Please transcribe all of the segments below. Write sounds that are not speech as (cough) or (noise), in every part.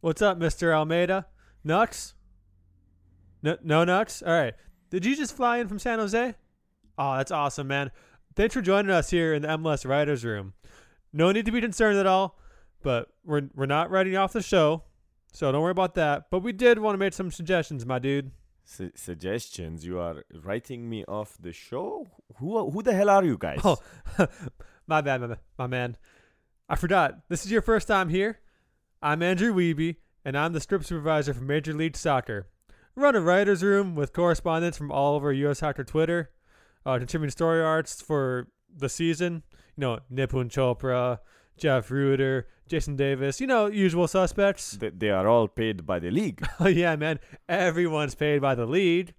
What's up, Mr. Almeyda? Nuts? No, no nuts? All right. Did you just fly in from San Jose? Oh, that's awesome, man. Thanks for joining us here in the MLS Writers Room. No need to be concerned at all, but we're we're not writing off the show, so don't worry about that. But we did want to make some suggestions, my dude. Su- suggestions? You are writing me off the show? Who who the hell are you guys? Oh, (laughs) my bad, my, my man. I forgot. This is your first time here. I'm Andrew Wiebe, and I'm the script supervisor for Major League Soccer. I run a writer's room with correspondents from all over U.S. Soccer Twitter, uh, contributing story arts for the season. You know, Nipun Chopra, Jeff Rueter, Jason Davis, you know, usual suspects. Th- they are all paid by the league. (laughs) Oh, yeah, man. Everyone's paid by the league.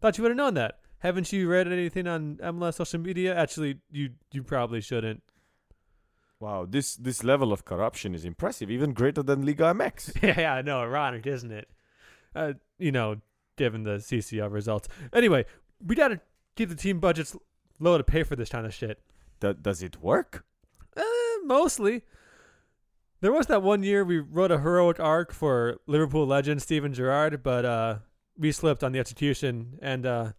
Thought you would have known that. Haven't you read anything on MLS social media? Actually, you you probably shouldn't. Wow, this this level of corruption is impressive, even greater than Liga MX. (laughs) yeah, yeah, I know, ironic, isn't it? Uh, you know, given the CCL results. Anyway, we gotta keep the team budgets low to pay for this kind of shit. Th- does it work? Uh, mostly. There was that one year we wrote a heroic arc for Liverpool legend Steven Gerrard, but uh, we slipped on the execution and uh,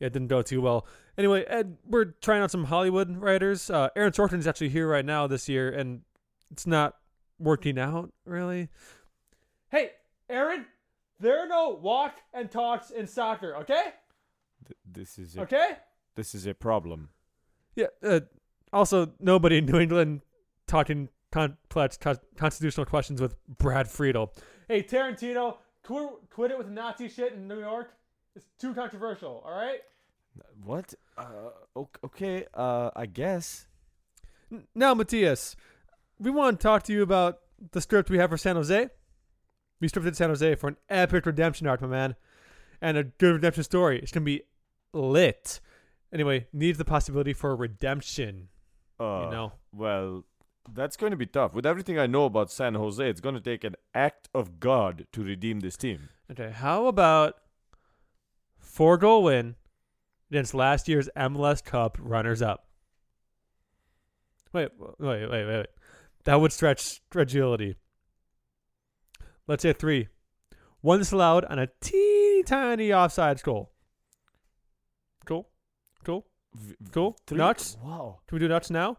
it didn't go too well. Anyway, Ed, we're trying out some Hollywood writers. Uh, Aaron is actually here right now this year, and it's not working out really. Hey, Aaron, there are no walk and talks in soccer, okay? Th- this is a, Okay? this is a problem. Yeah. Uh, also, nobody in New England talking complex co- constitutional questions with Brad Friedel. Hey, Tarantino, quit, quit it with Nazi shit in New York. It's too controversial. All right. What? Uh, okay, uh, I guess. Now, Matthias, we want to talk to you about the script we have for San Jose. We scripted San Jose for an epic redemption arc, my man, and a good redemption story. It's gonna be lit. Anyway, needs the possibility for redemption. Uh, You know. Well, that's going to be tough. With everything I know about San Jose, it's going to take an act of God to redeem this team. Okay, how about four goal win against last year's MLS Cup runners up? Wait, wait, wait, wait, wait. That would stretch fragility. Let's say three. One disallowed on a teeny tiny offside goal. Cool? Cool? Cool? three- Nuts? Wow. Can we do nuts now?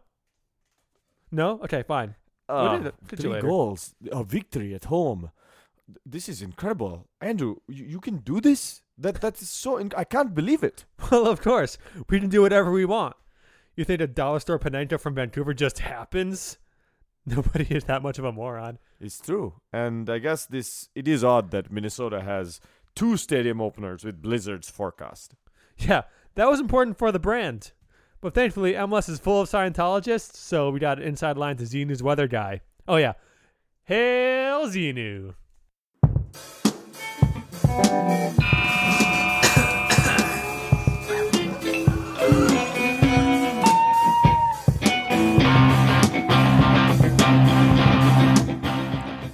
No? Okay, fine. Uh, did it? Catch you three goals, a victory at home. This is incredible, Andrew. You, you can do this. That that is so. Inc- I can't believe it. (laughs) Well, of course. We can do whatever we want. You think a dollar store Panenka from Vancouver just happens? (laughs) Nobody is that much of a moron. It's true, and I guess this it is odd that Minnesota has two stadium openers with blizzards forecast. Yeah, that was important for the brand. But thankfully, MLS is full of Scientologists, so we got an inside line to Xenu's weather guy. Oh, yeah. Hail Xenu.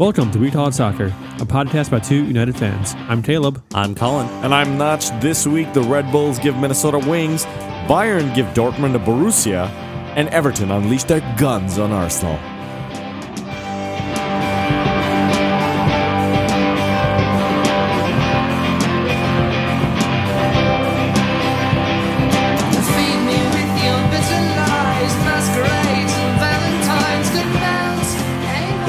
Welcome to We Call It Soccer, a podcast by two United fans. I'm Caleb. I'm Colin. And I'm Notch. This week, the Red Bulls give Minnesota wings, Bayern give Dortmund a Borussia, and Everton unleash their guns on Arsenal.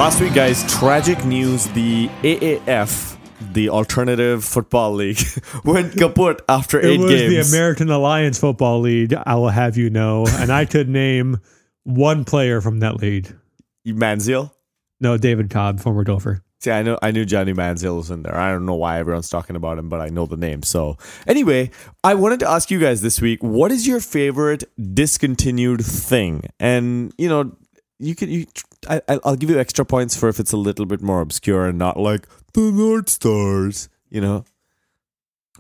Last week, guys, tragic news. The AAF, the Alternative Football League, (laughs) went kaput after It eight was games. the American Alliance Football League, I will have you know. And I could name one player from that league. Manziel? No, David Cobb, former Gopher. See, I know I knew Johnny Manziel was in there. I don't know why everyone's talking about him, but I know the name. So anyway, I wanted to ask you guys this week, what is your favorite discontinued thing? And you know, you can you I I- I'll give you extra points for if it's a little bit more obscure and not like the North Stars, you know.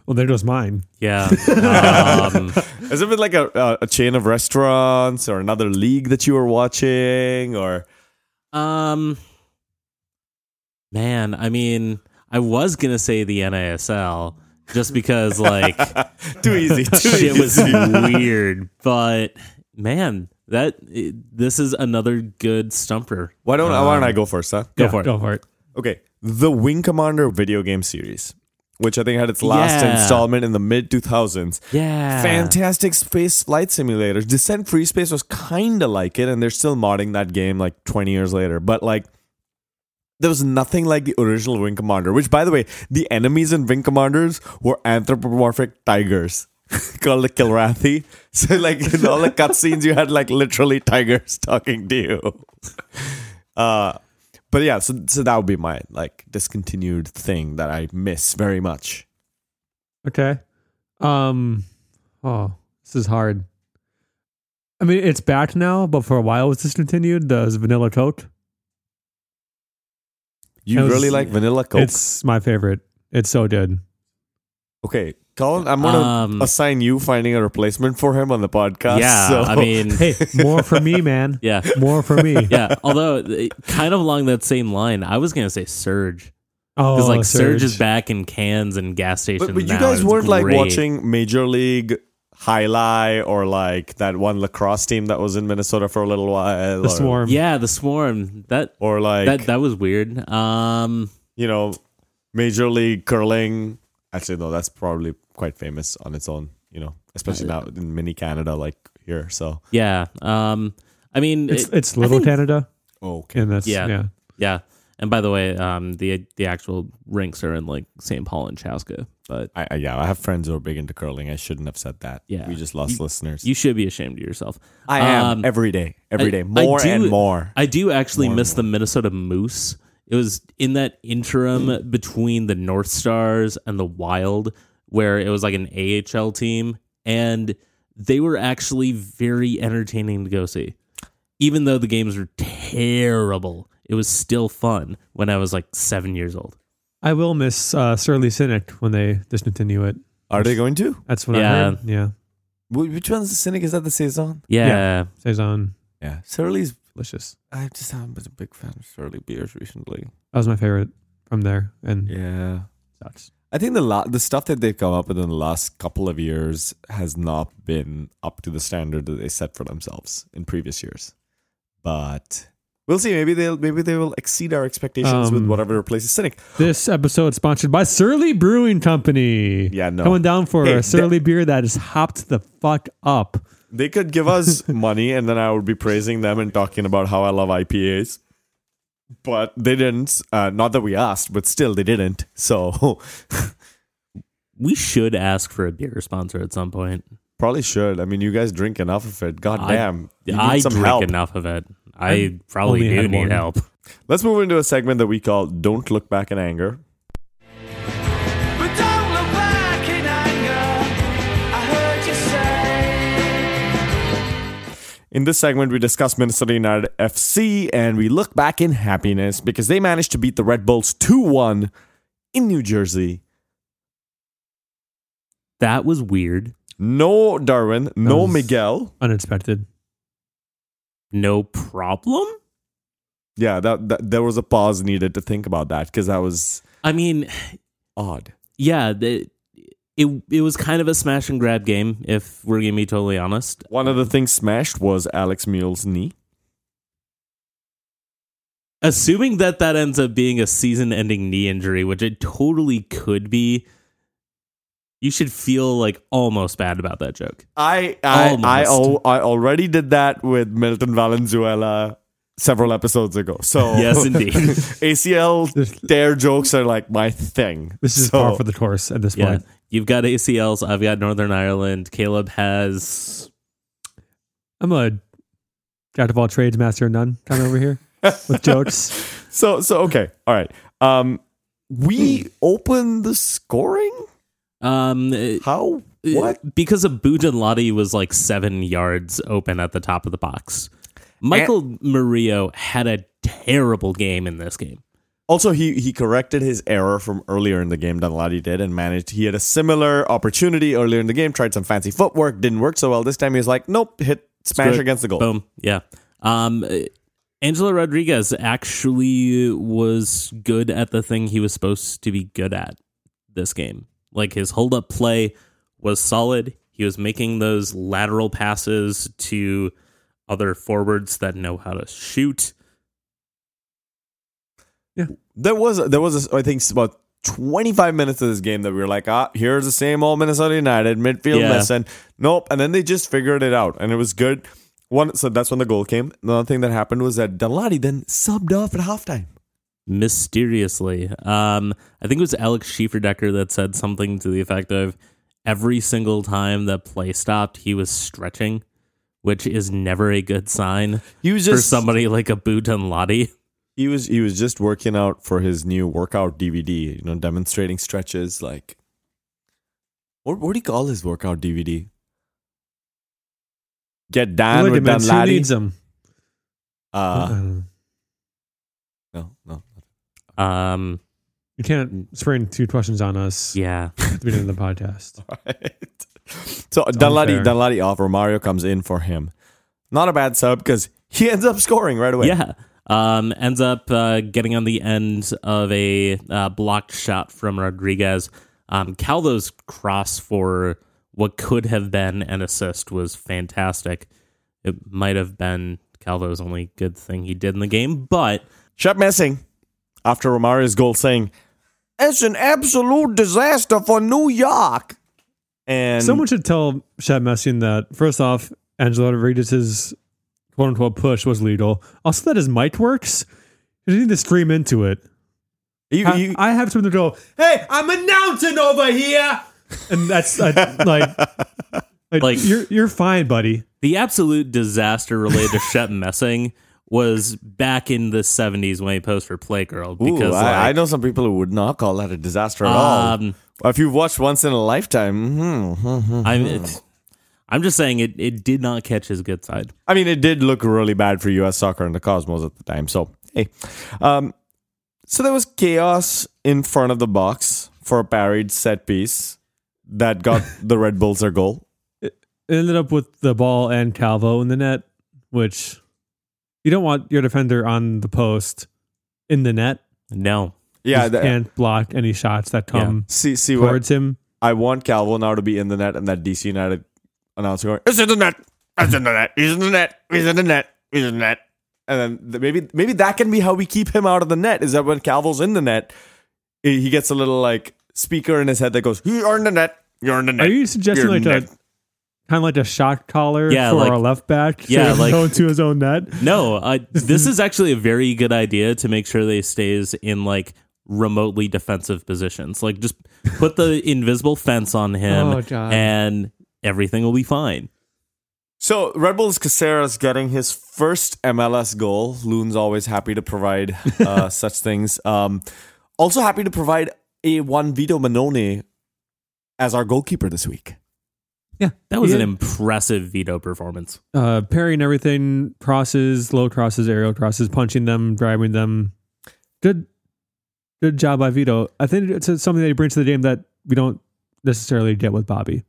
Well, there goes mine. Yeah. (laughs) Um, Has it been like a, a a chain of restaurants or another league that you were watching or um, man, I mean, I was gonna say the NASL just because like (laughs) too easy, too shit was weird, but man, that this is another good stumper. Why don't why don't Um, I go first, huh? Go Yeah, for it. Go for it. Okay, the Wing Commander video game series, which I think had its last Yeah. installment in the mid 2000s. Yeah. Fantastic space flight simulators. Descent Free Space was kind of like it, and they're still modding that game like 20 years later. But like, there was nothing like the original Wing Commander. Which, by the way, the enemies in Wing Commanders were anthropomorphic tigers (laughs) called the Kilrathi. (laughs) So like in all the cutscenes, you had like literally tigers talking to you. (laughs) Uh, but yeah, so so that would be my like discontinued thing that I miss very much. Okay. Um. Oh, this is hard. I mean, it's back now, but for a while it was discontinued. The Vanilla Coke. You was- really like Vanilla Coke? It's my favorite. It's so good. Okay, Colin, I'm gonna Um, assign you finding a replacement for him on the podcast. yeah. so- I mean, Hey, more for me, (laughs) man. yeah. More for me. (laughs) Yeah. Although, uh, kind of along that same line, I was going to say Surge. Oh, Because, like, Surge. Surge is back in cans and gas stations. but, but you guys it's weren't like watching Major League High Highlight or like that one lacrosse team that was in Minnesota for a little while. The or, Swarm. Yeah, the Swarm. That or like that that was weird. Um, you know, Major League Curling. Actually, no, that's probably quite famous on its own. You know, especially now in mini Canada, like here. So yeah. Um, I mean, It's it- it's Little think- Canada, okay, and that's Yeah. yeah. Yeah. And by the way, um, the the actual rinks are in like St. Paul and Chaska, but I, I yeah, I have friends who are big into curling. I shouldn't have said that. Yeah. we just lost listeners. you should be ashamed of yourself. I am Um, every day, every I- day, more do- and more. I do actually More and miss the Minnesota Moose. It was in that interim between the North Stars and the Wild, where it was like an AHL team, and they were actually very entertaining to go see. Even though the games were terrible, it was still fun when I was like seven years old. I will miss uh, Surly Cynic when they discontinue it. Are they going to? That's what I Yeah. heard. Yeah, Which one's the cynic? Is that the saison? Yeah. Yeah. saison, Yeah, Surly's. Delicious. I just haven't been a big fan of Surly beers recently. That was my favorite from there, and Yeah, sucks. I think the la- the stuff that they've come up with in the last couple of years has not been up to the standard that they set for themselves in previous years. But we'll see. Maybe they'll maybe they will exceed our expectations with Um, whatever replaces cynic. This episode sponsored by Surly Brewing Company. Yeah, no. Coming down for Hey, a Surly beer that is hopped the fuck up. They could give us money and then I would be praising them and talking about how I love IPAs. But they didn't. Uh, not that we asked, but still they didn't. So (laughs) We should ask for a beer sponsor at some point. probably should. I mean, you guys drink enough of it. God I- damn. You I some drink help. enough of it. I probably do need one. help. Let's move into a segment that we call Don't Look Back in Anger. In this segment, we discuss Minnesota United FC and we look back in happiness because they managed to beat the Red Bulls 2 1 in New Jersey. That was weird. No Darwin, no Miguel. Unexpected. No problem. Yeah, that, that there was a pause needed to think about that because that was I mean, odd. yeah, the, it it was kind of a smash and grab game. If we're gonna be totally honest, One of the things smashed was Alex Muyl's knee. assuming that that ends up being a season-ending knee injury, which it totally could be, you should feel like almost bad about that joke. I I I, al- I already did that with Milton Valenzuela several episodes ago. So (laughs) Yes, indeed. (laughs) ACL tear jokes are like my thing. This is so, par for the course at this Yeah, point. you've got ACLs. I've got Northern Ireland. Caleb has I'm a jack of all trades, master of none kind of over here (laughs) with jokes. so so okay. All right. Um we open the scoring? um uh, How what? because of Bujan Lottie was like seven yards open at the top of the box. Michael Murillo had a terrible game in this game. Also, he he corrected his error from earlier in the game. Danladi did and managed. He had a similar opportunity earlier in the game. Tried some fancy footwork, didn't work so well. This time he was like, nope, hit smash against the goal. Boom. Yeah. Um, Angelo Rodriguez actually was good at the thing he was supposed to be good at this game. Like his hold up play was solid. He was making those lateral passes to other forwards that know how to shoot. Yeah, there was there was a, I think about 25 minutes of this game that we were like, ah, here's the same old Minnesota United midfield Yeah. missing. Nope, and then they just figured it out, and it was good. One, so that's when the goal came. Another thing that happened was that Danladi then subbed off at halftime. mysteriously. Um, I think it was Alex Schieferdecker that said something to the effect of every single time that play stopped, he was stretching, which is never a good sign He was for somebody like a Butan Lottie. he was he was just working out for his new workout DVD. You know, demonstrating stretches like. What what do you call his workout DVD? Get down with Ligaments, who Danladi. needs them? Uh, Um, no, no. Um, you can't spring two questions on us yeah, (laughs) at the beginning of the podcast. (laughs) Right. So Danladi, unfair. Danladi off, Romario comes in for him. Not a bad sub because he ends up scoring right away. yeah. Um, ends up uh, getting on the end of a uh, blocked shot from Rodriguez. Um, Calvo's cross for what could have been an assist was fantastic. It might have been Calvo's only good thing he did in the game, but Shep Messing, after Romario's goal, saying, It's an absolute disaster for New York. And Someone should tell Shep Messing that first off, Angelo Rodriguez's quote unquote push was legal. Also, that his mic works. You need to stream into it. you, I, you- I have someone to go, hey, I'm announcing over here. And that's uh, like, (laughs) like, Like- you're you're fine, buddy. the absolute disaster related to Shep Messing was back in the 70s when he posed for Playgirl. Because I, I like, know some people who would not call that a disaster at all. If you've watched once in a lifetime, hmm, hmm, hmm. I'm, it's- I'm just saying it, it did not catch his good side. I mean, it did look really bad for U.S. soccer and the Cosmos at the time. So, hey. Um, so there was chaos in front of the box for a parried set piece that got (laughs) the Red Bulls their goal. It ended up with the ball and Calvo in the net, which you don't want your defender on the post in the net. No. Yeah, You the- can't block any shots that come see, see what towards him. I want Calvo now to be in the net, and that DC United announcer going, "It's in the net. It's in the net. He's in the net. He's in the net. He's in the net." And then maybe maybe that can be how we keep him out of the net. Is that when Calvo's in the net, he he gets a little like speaker in his head that goes, "You're in the net. You're in the net." Are you suggesting You're like a kind of like a shot collar Yeah, for like- a left back? so yeah, he can like- go into his own net. No, uh, this is actually a very good idea to make sure they stays in like remotely defensive positions. Like just put the (laughs) invisible fence on him Oh, and everything will be fine. So Red Bull's Cásseres getting his first MLS goal. Loon's always happy to provide uh, (laughs) such things. Um, also happy to provide a Juan Vito Mannone as our goalkeeper this week. Yeah, That was He an impressive veto performance. uh, parrying everything, crosses, low crosses, aerial crosses, punching them, driving them. Good, good job by Vito. I think it's something that he brings to the game that we don't necessarily get with Bobby.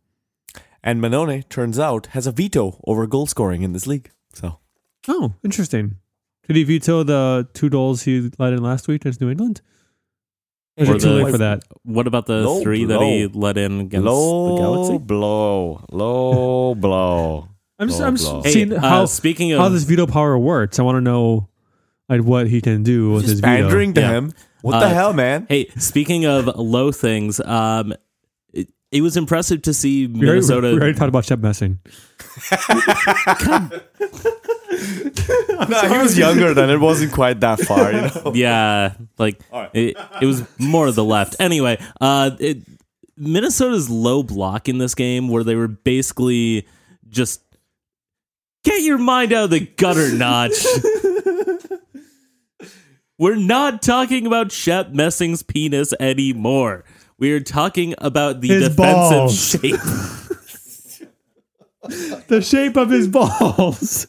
And Mannone turns out has a veto over goal scoring in this league. So Oh, interesting. Did he veto the two goals he let in last week against New England? Or is Or it too late for that? What about the Low three that he blow. let in against low the Galaxy? blow, low (laughs) blow. I'm just, Low I'm blow. just Hey, seeing uh, how speaking of how this veto power works. I want to know like what he can do with his veto. pandering to Yeah. him. What the Uh, hell, man? Hey, speaking of low things, um, it, it was impressive to see We already, Minnesota. we already talked about Shep Messing. (laughs) No, he was younger then. It wasn't quite that far, you know. (laughs) yeah, like it, it was more to the left. Anyway, uh, it, Minnesota's low block in this game, where they were basically just get your mind out of the gutter, notch. (laughs) we're not talking about Shep Messing's penis anymore. We are talking about the His defensive balls. shape. (laughs) the shape of his balls.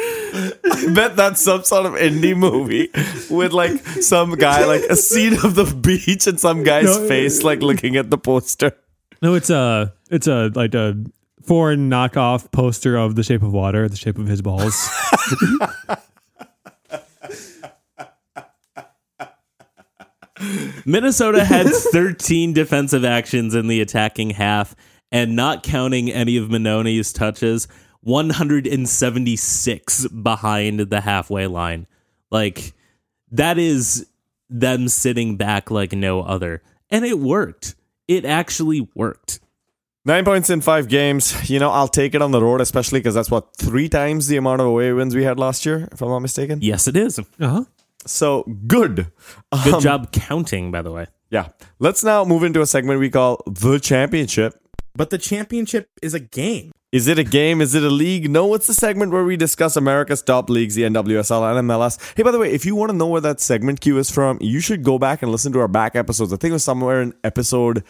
I bet that's some sort of indie movie with like some guy, like a scene of the beach and some guy's No. face, like looking at the poster. No, it's a it's a like a foreign knockoff poster of the shape of water, the shape of his balls. (laughs) Minnesota had (laughs) 13 defensive actions in the attacking half, and not counting any of Mannone's touches, 176 behind the halfway line. Like, that is them sitting back like no other. And it worked. It actually worked. Nine points in five games. You know, I'll take it on the road, especially because that's what three times the amount of away wins we had last year, if I'm not mistaken. Yes, it is. Uh huh. So good. Good Um, job counting, by the way. Yeah. Let's now move into a segment we call the championship. But the championship is a game. Is it a game? Is it a league? No, it's the segment where we discuss America's top leagues, the NWSL and MLS. Hey, by the way, if you want to know where that segment cue is from, you should go back and listen to our back episodes. I think it was somewhere in episode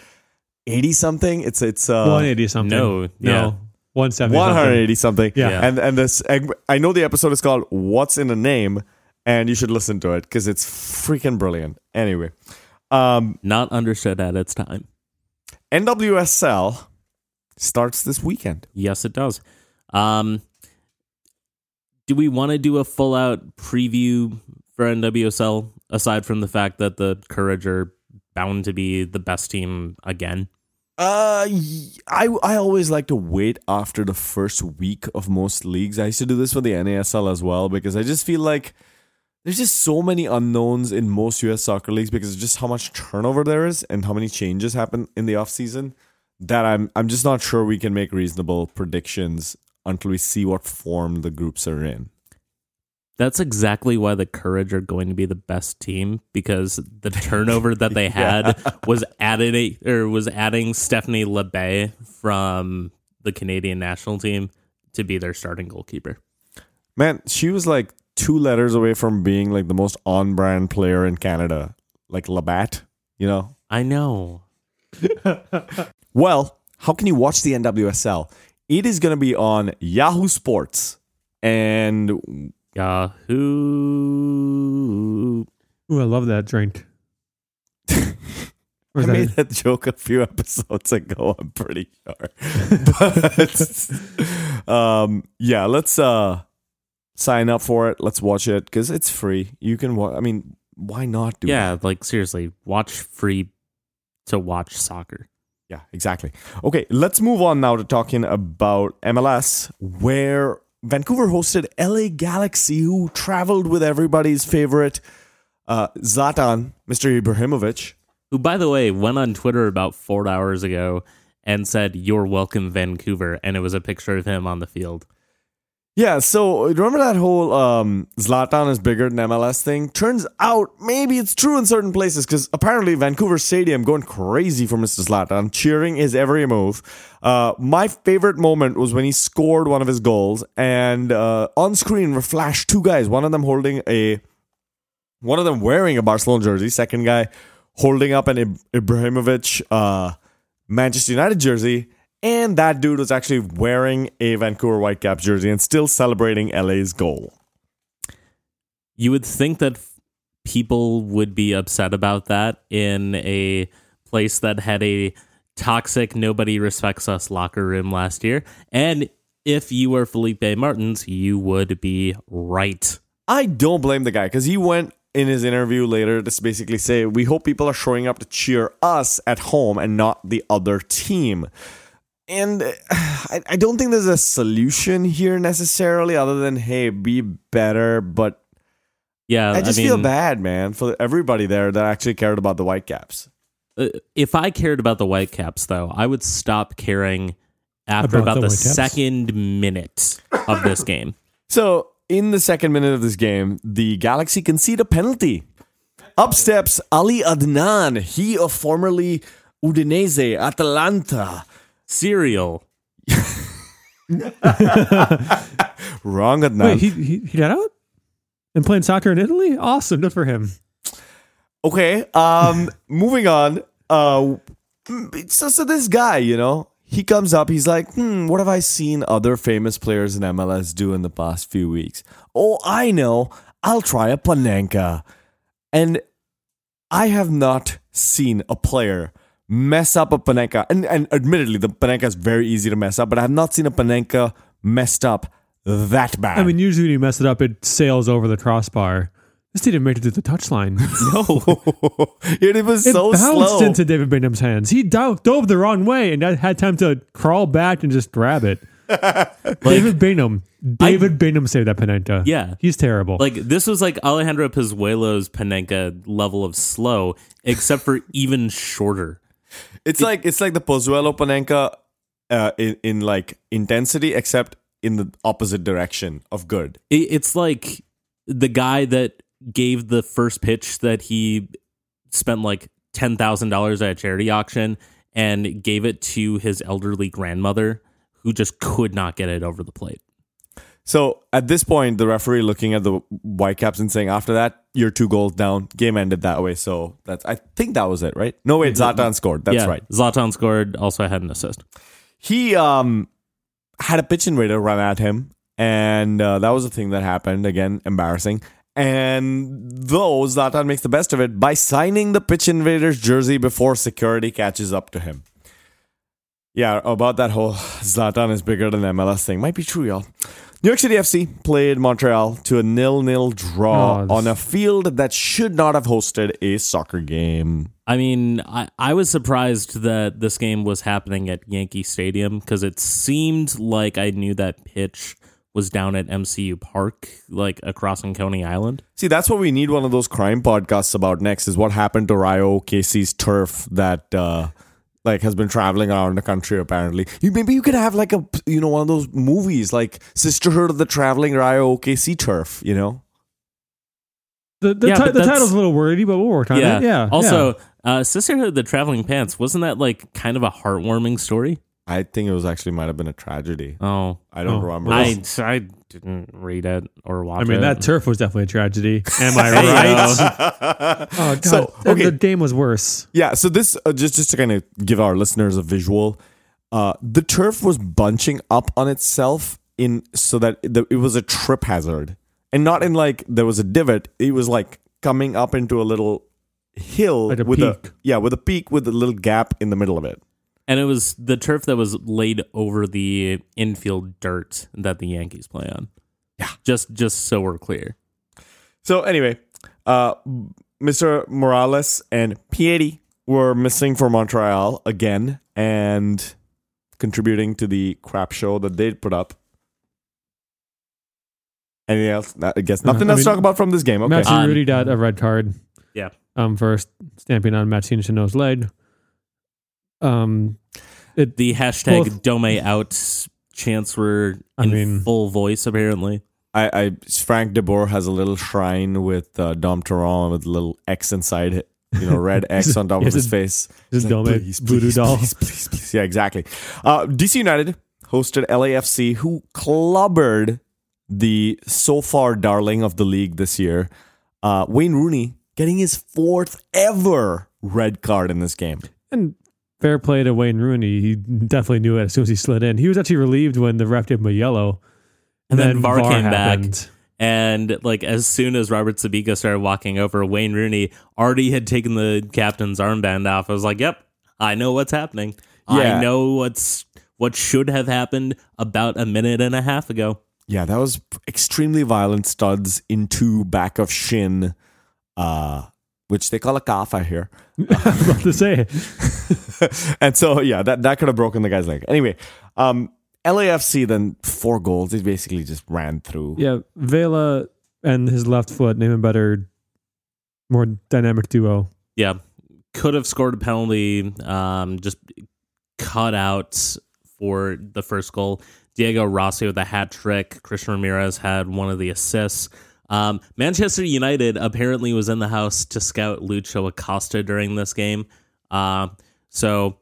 80 something. It's it's uh 180 something. no, yeah. No. 170. 180 something. Yeah. Yeah. And and this I know the episode is called What's in a Name and you should listen to it cuz it's freaking brilliant. Anyway, um Not understood at its time. NWSL starts this weekend. Yes, it does. Um, do we want to do a full out preview for NWSL aside from the fact that the Courage are bound to be the best team again? Uh, I I always like to wait after the first week of most leagues. I used to do this for the NASL as well because I just feel like there's just so many unknowns in most US soccer leagues because of just how much turnover there is and how many changes happen in the offseason that I'm I'm just not sure we can make reasonable predictions until we see what form the groups are in. That's exactly why the Courage are going to be the best team because the turnover that they (laughs) had was added or was adding Stephanie Labbé from the Canadian national team to be their starting goalkeeper. Man, she was like two letters away from being like the most on-brand player in Canada, like Labatt, you know. I know. (laughs) Well, how can you watch the NWSL? It is going to be on Yahoo Sports. And Yahoo. Oh, Ooh, I love that drink. (laughs) I Where's made that? that joke a few (laughs) episodes ago, I'm pretty sure. but um yeah, let's uh sign up for it. Let's watch it cuz it's free. You can wa- I mean, why not do Yeah, that? like seriously, watch free to watch soccer. Yeah, exactly. Okay, let's move on now to talking about MLS, where Vancouver hosted LA Galaxy, who traveled with everybody's favorite uh, Zlatan, Mr. Ibrahimovic. Who, by the way, went on Twitter about four hours ago and said, You're welcome, Vancouver. And it was a picture of him on the field. Yeah, so remember that whole um, Zlatan is bigger than MLS thing? Turns out maybe it's true in certain places because apparently Vancouver Stadium going crazy for Mr. Zlatan, cheering his every move. Uh, my favorite moment was when he scored one of his goals, and uh, on screen were flashed two guys. One of them holding a, one of them wearing a Barcelona jersey. Second guy holding up an Ibrahimovic uh, Manchester United jersey. And that dude was actually wearing a Vancouver Whitecaps jersey and still celebrating LA's goal. You would think that people would be upset about that in a place that had a toxic, nobody respects us locker room last year. And if you were Felipe Martins, you would be right. I don't blame the guy because he went in his interview later to basically say, We hope people are showing up to cheer us at home and not the other team. And uh, (sighs) I, I don't think there's a solution here necessarily, other than, hey, be better. But Yeah, I just mean, feel bad, man, for everybody there that actually cared about the Whitecaps. uh, if I cared about the Whitecaps, though, I would stop caring after About about, the the, second minute of this game. (laughs) So, in the second minute of this game, the Galaxy concede a penalty. Up steps Ali Adnan, he of formerly Udinese, Atalanta. Cereal. (laughs) Wrong Adnan. Wait, he, he he got out and playing soccer in Italy. Awesome, good for him. okay, um, (laughs) moving on. Uh, so, so this guy, you know, he comes up. He's like, hmm, what have I seen other famous players in MLS do in the past few weeks? Oh, I know. I'll try a Panenka. And I have not seen a player mess up a Panenka. And, and admittedly, the Panenka is very easy to mess up, but I have not seen a Panenka messed up that bad. I mean, usually when you mess it up, it sails over the crossbar. This didn't make it to the touchline. (laughs) no. (laughs) it was It so bounced slow. into David Bingham's hands. He dove, dove the wrong way and had time to crawl back and just grab it. (laughs) David Bingham. David Bingham saved that Panenka. Yeah. He's terrible. Like this was like Alejandro Pozuelo's Panenka level of slow, except for even shorter. It's like it's like the Pozuelo Panenka uh, in in like intensity, except in the opposite direction of good. It, it's like the guy that gave the first pitch that he spent like ten thousand dollars at a charity auction and gave it to his elderly grandmother who just could not get it over the plate. So at this point, the referee looking at the Whitecaps and saying, "After that, you're two goals down. Game ended that way." So that's I think that was it, right? No, wait, Zlatan scored. That's yeah, right. Zlatan scored. Also had an assist. He um had a pitch invader run at him, and uh, that was the thing that happened. Again, embarrassing. And though Zlatan makes the best of it by signing the pitch invader's jersey before security catches up to him. Yeah, about that whole (laughs) Zlatan is bigger than MLS thing. Might be true, y'all. New York City FC played Montreal to a nil-nil draw Oh, on a field that should not have hosted a soccer game. I mean, I, I was surprised that this game was happening at Yankee Stadium because it seemed like I knew that pitch was down at MCU Park, like across in Coney Island. See, that's what we need one of those crime podcasts about next is what happened to Ryo Casey's turf that uh like has been traveling around the country apparently. You maybe you could have like a you know one of those movies like Sisterhood of the Traveling Ryo OKC turf, you know? the the, Yeah, ti- the title's a little wordy, but we'll work on it. Yeah. Also, yeah. uh, Sisterhood of the Traveling Pants wasn't that like kind of a heartwarming story? I think it was actually might have been a tragedy. Oh, I don't Oh. remember. I I didn't read it or watch it. I mean, it. that turf was definitely a tragedy. Am I (laughs) right? (laughs) Oh god, So, The- okay. the game was worse. Yeah, so this uh, just just to kind of give our listeners a visual, uh, the turf was bunching up on itself in so that the, it was a trip hazard, and not in like there was a divot. It was like coming up into a little hill Like a with peak. a yeah with a peak with a little gap in the middle of it. And it was the turf that was laid over the infield dirt that the Yankees play on. Yeah. just just so we're clear. So anyway, uh, Mr. Morales and Piatti were missing for Montreal again and contributing to the crap show that they put up. Anything else? I guess nothing I else to talk about from this game. Okay. Matthew Um, Rudy got a red card. Yeah. Um, first stamping on Matthias Chanel's leg. Um, The hashtag Both- Dome out chants were I in mean- full voice apparently. I, I Frank De Boer has a little shrine with uh, Dome Torrent with a little X inside it. You know, red (laughs) X on top of his a- face. His He's dome please, voodoo please, doll. Please, please, please. Yeah, exactly. Uh, DC United hosted LAFC, who clobbered the so far darling of the league this year, uh, Wayne Rooney, getting his fourth ever red card in this game. And fair play to Wayne Rooney. He definitely knew it as soon as he slid in. He was actually relieved when the ref gave him a yellow. And then VAR came back. And like as soon as Robert Sibiga started walking over, Wayne Rooney already had taken the captain's armband off. I was like, "Yep, I know what's happening. Yeah. I know what's what should have happened about a minute and a half ago." Yeah, that was extremely violent studs into back of shin, uh, which they call a kafa here. (laughs) I was about to say. (laughs) and so yeah, that that could have broken the guy's leg. Anyway, um, LAFC then four goals. They basically just ran through. Yeah, Vela and his left foot name a better, more dynamic duo. Yeah, could have scored a penalty. Um, just cut out for the first goal. Diego Rossi with a hat trick. Christian Ramirez had one of the assists. Um, Manchester United apparently was in the house to scout Lucho Acosta during this game. Uh, so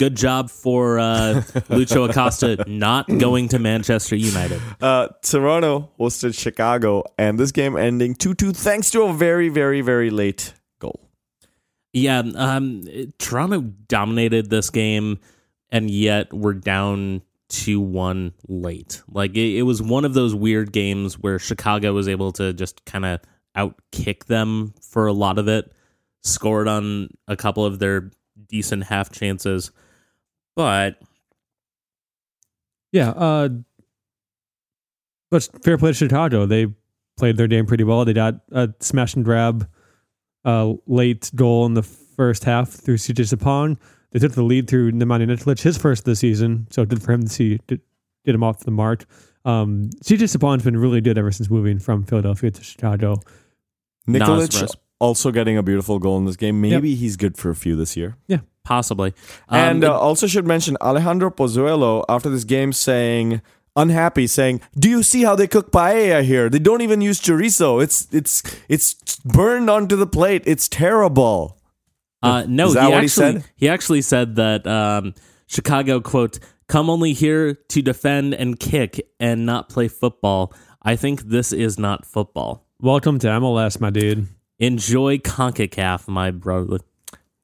good job for uh, (laughs) Lucho Acosta not going to Manchester United. Uh, Toronto hosted Chicago, and this game ending two two thanks to a very very very late goal. Yeah, um, Toronto dominated this game, and yet we're down two one late. Like it, it was one of those weird games where Chicago was able to just kind of outkick them for a lot of it, scored on a couple of their decent half chances, but Yeah, uh, but fair play to Chicago. They played their game pretty well. They got a smash and grab uh, late goal in the first half through CJ Sapong. They took the lead through Nemanja Nikolic, his first of the season. So good for him to see to, did him off the mark. Um, CJ Sapong's been really good ever since moving from Philadelphia to Chicago. Not Nikolic surprise. also getting a beautiful goal in this game. Maybe he's good for a few this year. Yeah, possibly. Um, and uh, also should mention Alejandro Pozuelo after this game saying unhappy saying do you see how they cook paella here they don't even use chorizo it's it's it's burned onto the plate it's terrible Uh, no, Is that he what he actually said? he actually said that um, Chicago quote come only here to defend and kick and not play football. I think this is not football. Welcome to MLS, my dude. Enjoy Concacaf, my brother.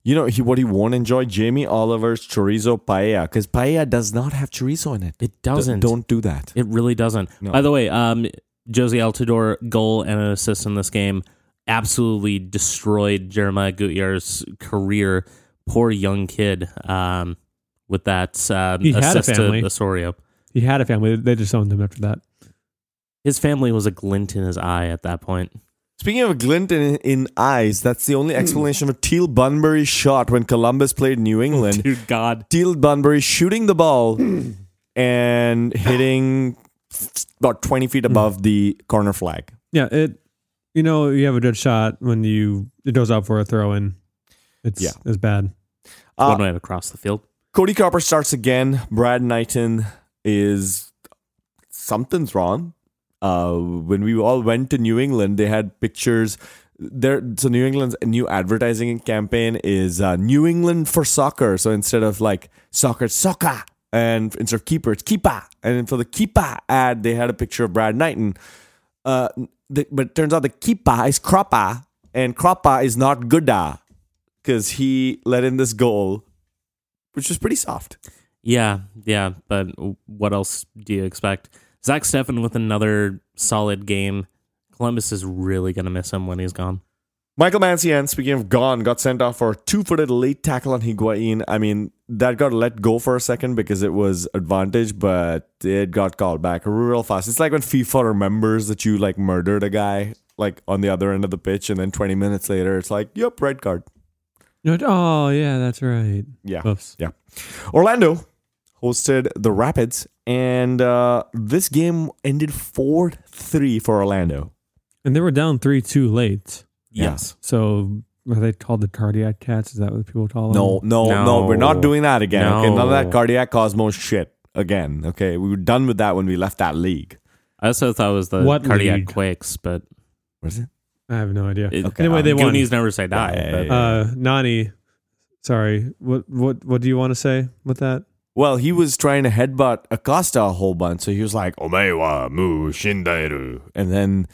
you know he what he won't enjoy Jamie Oliver's chorizo paella because paella does not have chorizo in it It doesn't. don't do that It really doesn't. No. By the way, um, Jozy Altidore goal and an assist in this game absolutely destroyed Jeremiah Gutjahr's career. Poor young kid. Um, with that um, He had a assist to family. Osorio. He had a family. They just owned him after that. His family was a glint in his eye at that point. Speaking of a glint in, in eyes, that's the only explanation for Teal Bunbury's shot when Columbus played New England. (laughs) Dude, God. Teal Bunbury shooting the ball and hitting (sighs) about 20 feet above the corner flag. Yeah, it. You know, you have a good shot when you it goes out for a throw in. It's Yeah. it's bad. Uh, One way across the field. Cody Cropper starts again. Brad Knighton is something's wrong. Uh, when we all went to New England, they had pictures. There, so New England's new advertising campaign is uh, New England for soccer. So instead of like soccer, soccer, and instead of keeper, it's keeper. And for the keeper ad, they had a picture of Brad Knighton. Uh, the, but turns out the keeper is Croppa, and Croppa is not Gooda because he let in this goal which was pretty soft. Yeah, yeah, but what else do you expect? Zach Steffen with another solid game. Columbus is really going to miss him when he's gone. Michael Mancienne, speaking of gone, got sent off for a two-footed late tackle on Higuain. I mean, that got let go for a second because it was advantage, but it got called back real fast. It's like when FIFA remembers that you like murdered a guy like on the other end of the pitch, and then 20 minutes later, it's like, yep, red card. Oh yeah, that's right. Yeah. Oops. Yeah. Orlando hosted the Rapids, and uh, this game ended 4 3 for Orlando. And they were down three two late. Yeah. Yes. So are they called the cardiac cats? Is that what people call them? No, no, no, We're not doing that again. Okay, none of that No. cardiac cosmos shit again. Okay, we were done with that when we left that league. I also thought it was the What cardiac league? quakes, but What is it? I have no idea. it, Okay, anyway, um, they won. Goonies never say die. Yeah, yeah, but yeah. Uh, Nani, sorry. What what what do you want to say with that? Well, he was trying to headbutt Acosta a whole bunch, so he was like "Omewa mu shindairu," and then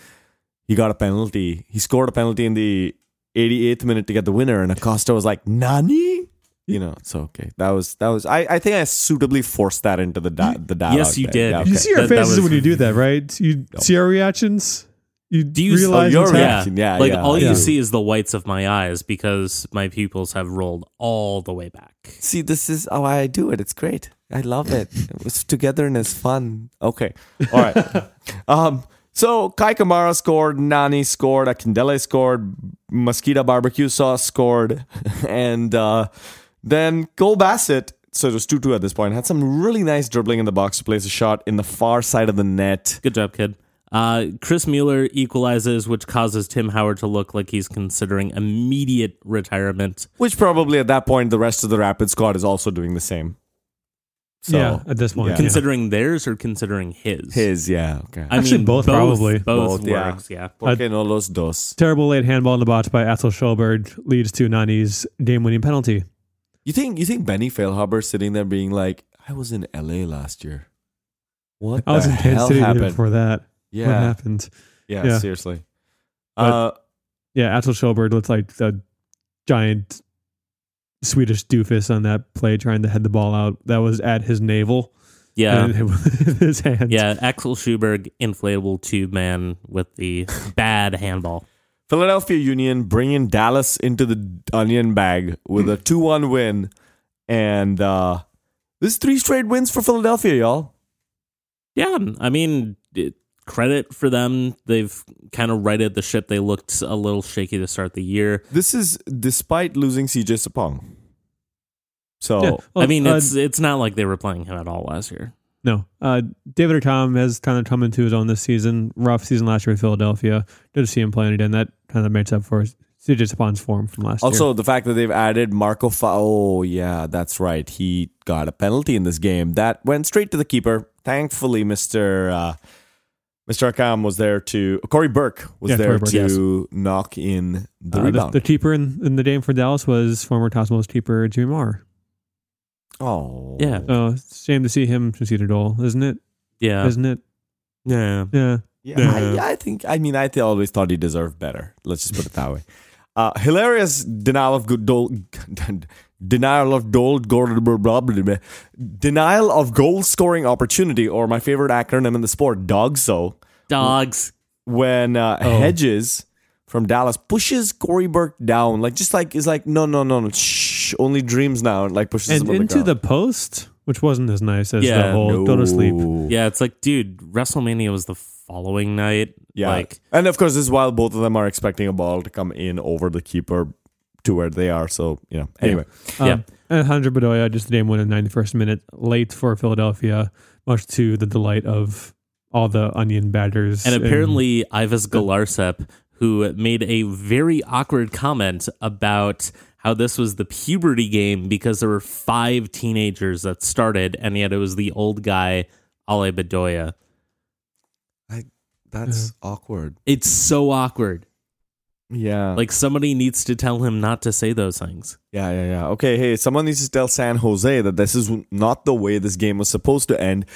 he got a penalty. He scored a penalty in the 88th minute to get the winner, and Acosta was like "Nani." You know, so okay, that was that was. I, I think I suitably forced that into the di- the dialogue. Yes, you there. did. Yeah, You see our That- that faces was- when you do that, right? You see our reactions. You Do you- realize Oh, your what's happening? reaction. Yeah, like yeah, all yeah. you see is the whites of my eyes because my pupils have rolled all the way back. See, this is how I do it. It's great. I love it. It's togetherness, fun. Okay. All right. (laughs) um, so Kei Kamara scored, Nani scored, Akindele scored, Mosquito Barbecue Sauce scored, (laughs) and uh, then Cole Bassett, so it was 2 2 at this point, had some really nice dribbling in the box to place a shot in the far side of the net. Good job, kid. Uh, Chris Mueller equalizes, which causes Tim Howard to look like he's considering immediate retirement. Which probably at that point, the rest of the Rapid squad is also doing the same. So, yeah, at this point, yeah. yeah. Considering theirs or considering his? his, yeah. Okay. I Actually, mean, both probably. Both, Both, yeah. works, yeah. Porque no los dos? terrible late handball in the box by Axel Sjöberg leads to Nani's game-winning penalty. You think you think Benny Feilhaber sitting there being like, I was in LA last year. What I was the in Kansas hell City happened? before that. Yeah, What Yeah, happened? yeah, Yeah. seriously. But- uh, Yeah, Axel Sjöberg looks like a giant Swedish doofus on that play trying to head the ball out. That was at his navel. Yeah. And with (laughs) his hands. Yeah, Axel Sjöberg, inflatable tube man with the bad handball. Philadelphia Union bringing Dallas into the onion bag with a two-one win, and uh, this is three straight wins for Philadelphia, y'all. Yeah, I mean, it, credit for them. They've kind of righted the ship. They looked a little shaky to start the year. This is despite losing CJ Sapong. So Yeah. Well, I mean, uh, it's it's not like they were playing him at all last year. No. Uh, David Tom has kind of come into his own this season. Rough season last year with Philadelphia. Good to see him playing again. That kind of makes up for CJ Sapong's form from last Also, year. Also, the fact that they've added Marco Fa. Oh, yeah, that's right. He got a penalty in this game that went straight to the keeper. Thankfully, Mr. Uh, Mr. Akam was there to. Corey Burke was Yeah, there Burke, to knock in the Uh, rebound. the keeper in, in the game for Dallas was former Cosmos keeper Jimmy Maurer. oh, Yeah. So it's shame to see him concede a goal, isn't it? Yeah. Isn't it? Yeah. Yeah. Yeah, Yeah. I, I think. I mean, I th- always thought he deserved better. Let's just put it that way. Uh, hilarious denial of good goal, (laughs) denial of goal, goal, blah, blah, blah, blah. denial of goal scoring opportunity, or my favorite acronym in the sport, DOGSO. Dogs. When uh, Oh. Hedges from Dallas pushes Corey Burke down, like just like is like no, no, no, no, shh, only dreams now, and like pushes And him into the, the post, which wasn't as nice as Yeah, the whole ground. go to sleep. Yeah, it's like, dude, WrestleMania was the following night. Yeah. Like, and of course, this is while both of them are expecting a ball to come in over the keeper to where they are. So, you know, anyway. Um, Yeah. And Alejandro Bedoya just the game win in the 91st minute, late for Philadelphia, much to the delight of all the onion batters. and apparently Ivis Galarsep, who made a very awkward comment about how this was the puberty game because there were five teenagers that started, and yet it was the old guy, Ale Bedoya. That's awkward. It's so awkward. Yeah. Like somebody needs to tell him not to say those things. yeah, yeah, yeah. Okay, hey, someone needs to tell San Jose that this is not the way this game was supposed to end.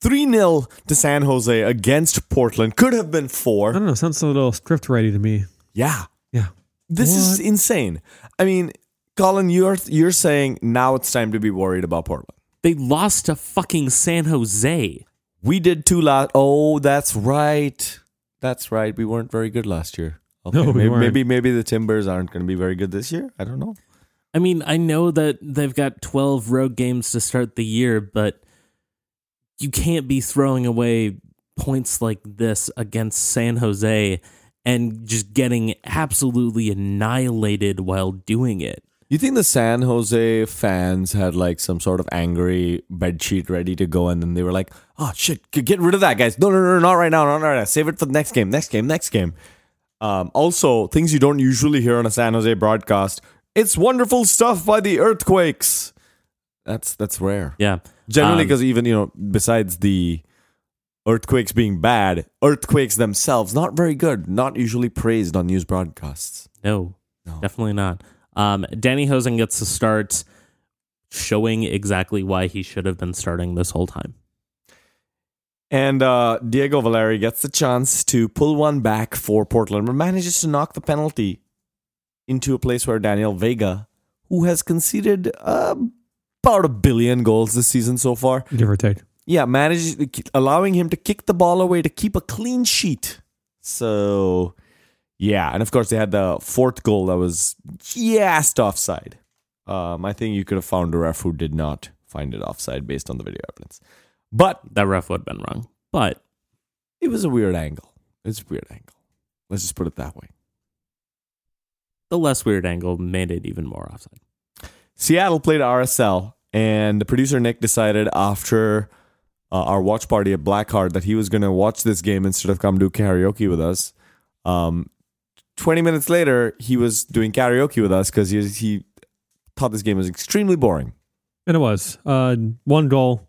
3 0 to San Jose against Portland. Could have been 4. I don't know, sounds a little script ready to me. Yeah. Yeah. This is insane. I mean, Colin, you're you're saying now it's time to be worried about Portland. They lost to fucking San Jose. We did too last. Oh, that's right. That's right. We weren't very good last year. Okay, No, we maybe, maybe maybe the Timbers aren't going to be very good this year. I don't know. I mean, I know that they've got 12 road games to start the year, but you can't be throwing away points like this against San Jose and just getting absolutely annihilated while doing it. You think the San Jose fans had like some sort of angry bed sheet ready to go, and then they were like, "Oh shit, get rid of that, guys! No, no, no, not right now, not right now. Save it for the next game, next game, next game." Um, also, things you don't usually hear on a San Jose broadcast. It's wonderful stuff by the Earthquakes. That's that's rare. Yeah. Generally, Um, because even you know, besides the earthquakes being bad, earthquakes themselves not very good, not usually praised on news broadcasts. No, No. definitely not. Um, Danny Hoesen gets to start showing exactly why he should have been starting this whole time. And uh, Diego Valeri gets the chance to pull one back for Portland, but manages to knock the penalty into a place where Daniel Vega, who has conceded uh, about a billion goals this season so far, Give or take. yeah, manages allowing him to kick the ball away to keep a clean sheet. So, yeah, and of course they had the fourth goal that was just offside. Um, I think you could have found a ref who did not find it offside based on the video evidence, but That ref would have been wrong. But it was a weird angle. It's a weird angle. Let's just put it that way. the less weird angle made it even more offside. Seattle played RSL, and the producer Nick decided after uh, our watch party at Blackheart that he was going to watch this game instead of come do karaoke with us. Um, 20 minutes later, he was doing karaoke with us because he, he thought this game was extremely boring. And it was. Uh, one goal,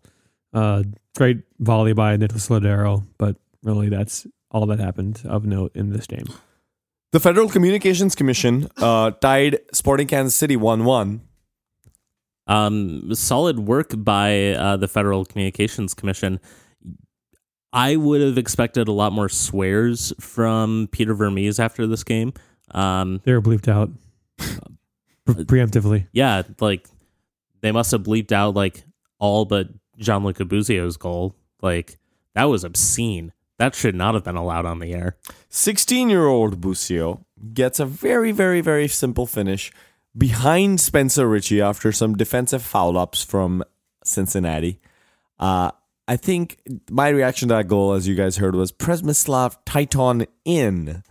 uh, great volley by Nicolás Lodeiro, but really that's all that happened of note in this game. The Federal Communications Commission uh, tied Sporting Kansas City 1 1. Um, solid work by uh, the Federal Communications Commission. I would have expected a lot more swears from Peter Vermes after this game. Um, They were bleeped out (laughs) pre- preemptively. yeah, like they must have bleeped out like all but Gianluca Busio's goal. Like that was obscene. That should not have been allowed on the air. 16 year old Busio gets a very, very, very simple finish behind Spencer Richey after some defensive foul ups from Cincinnati. Uh, I think my reaction to that goal, as you guys heard, was Przemysław Tytoń in.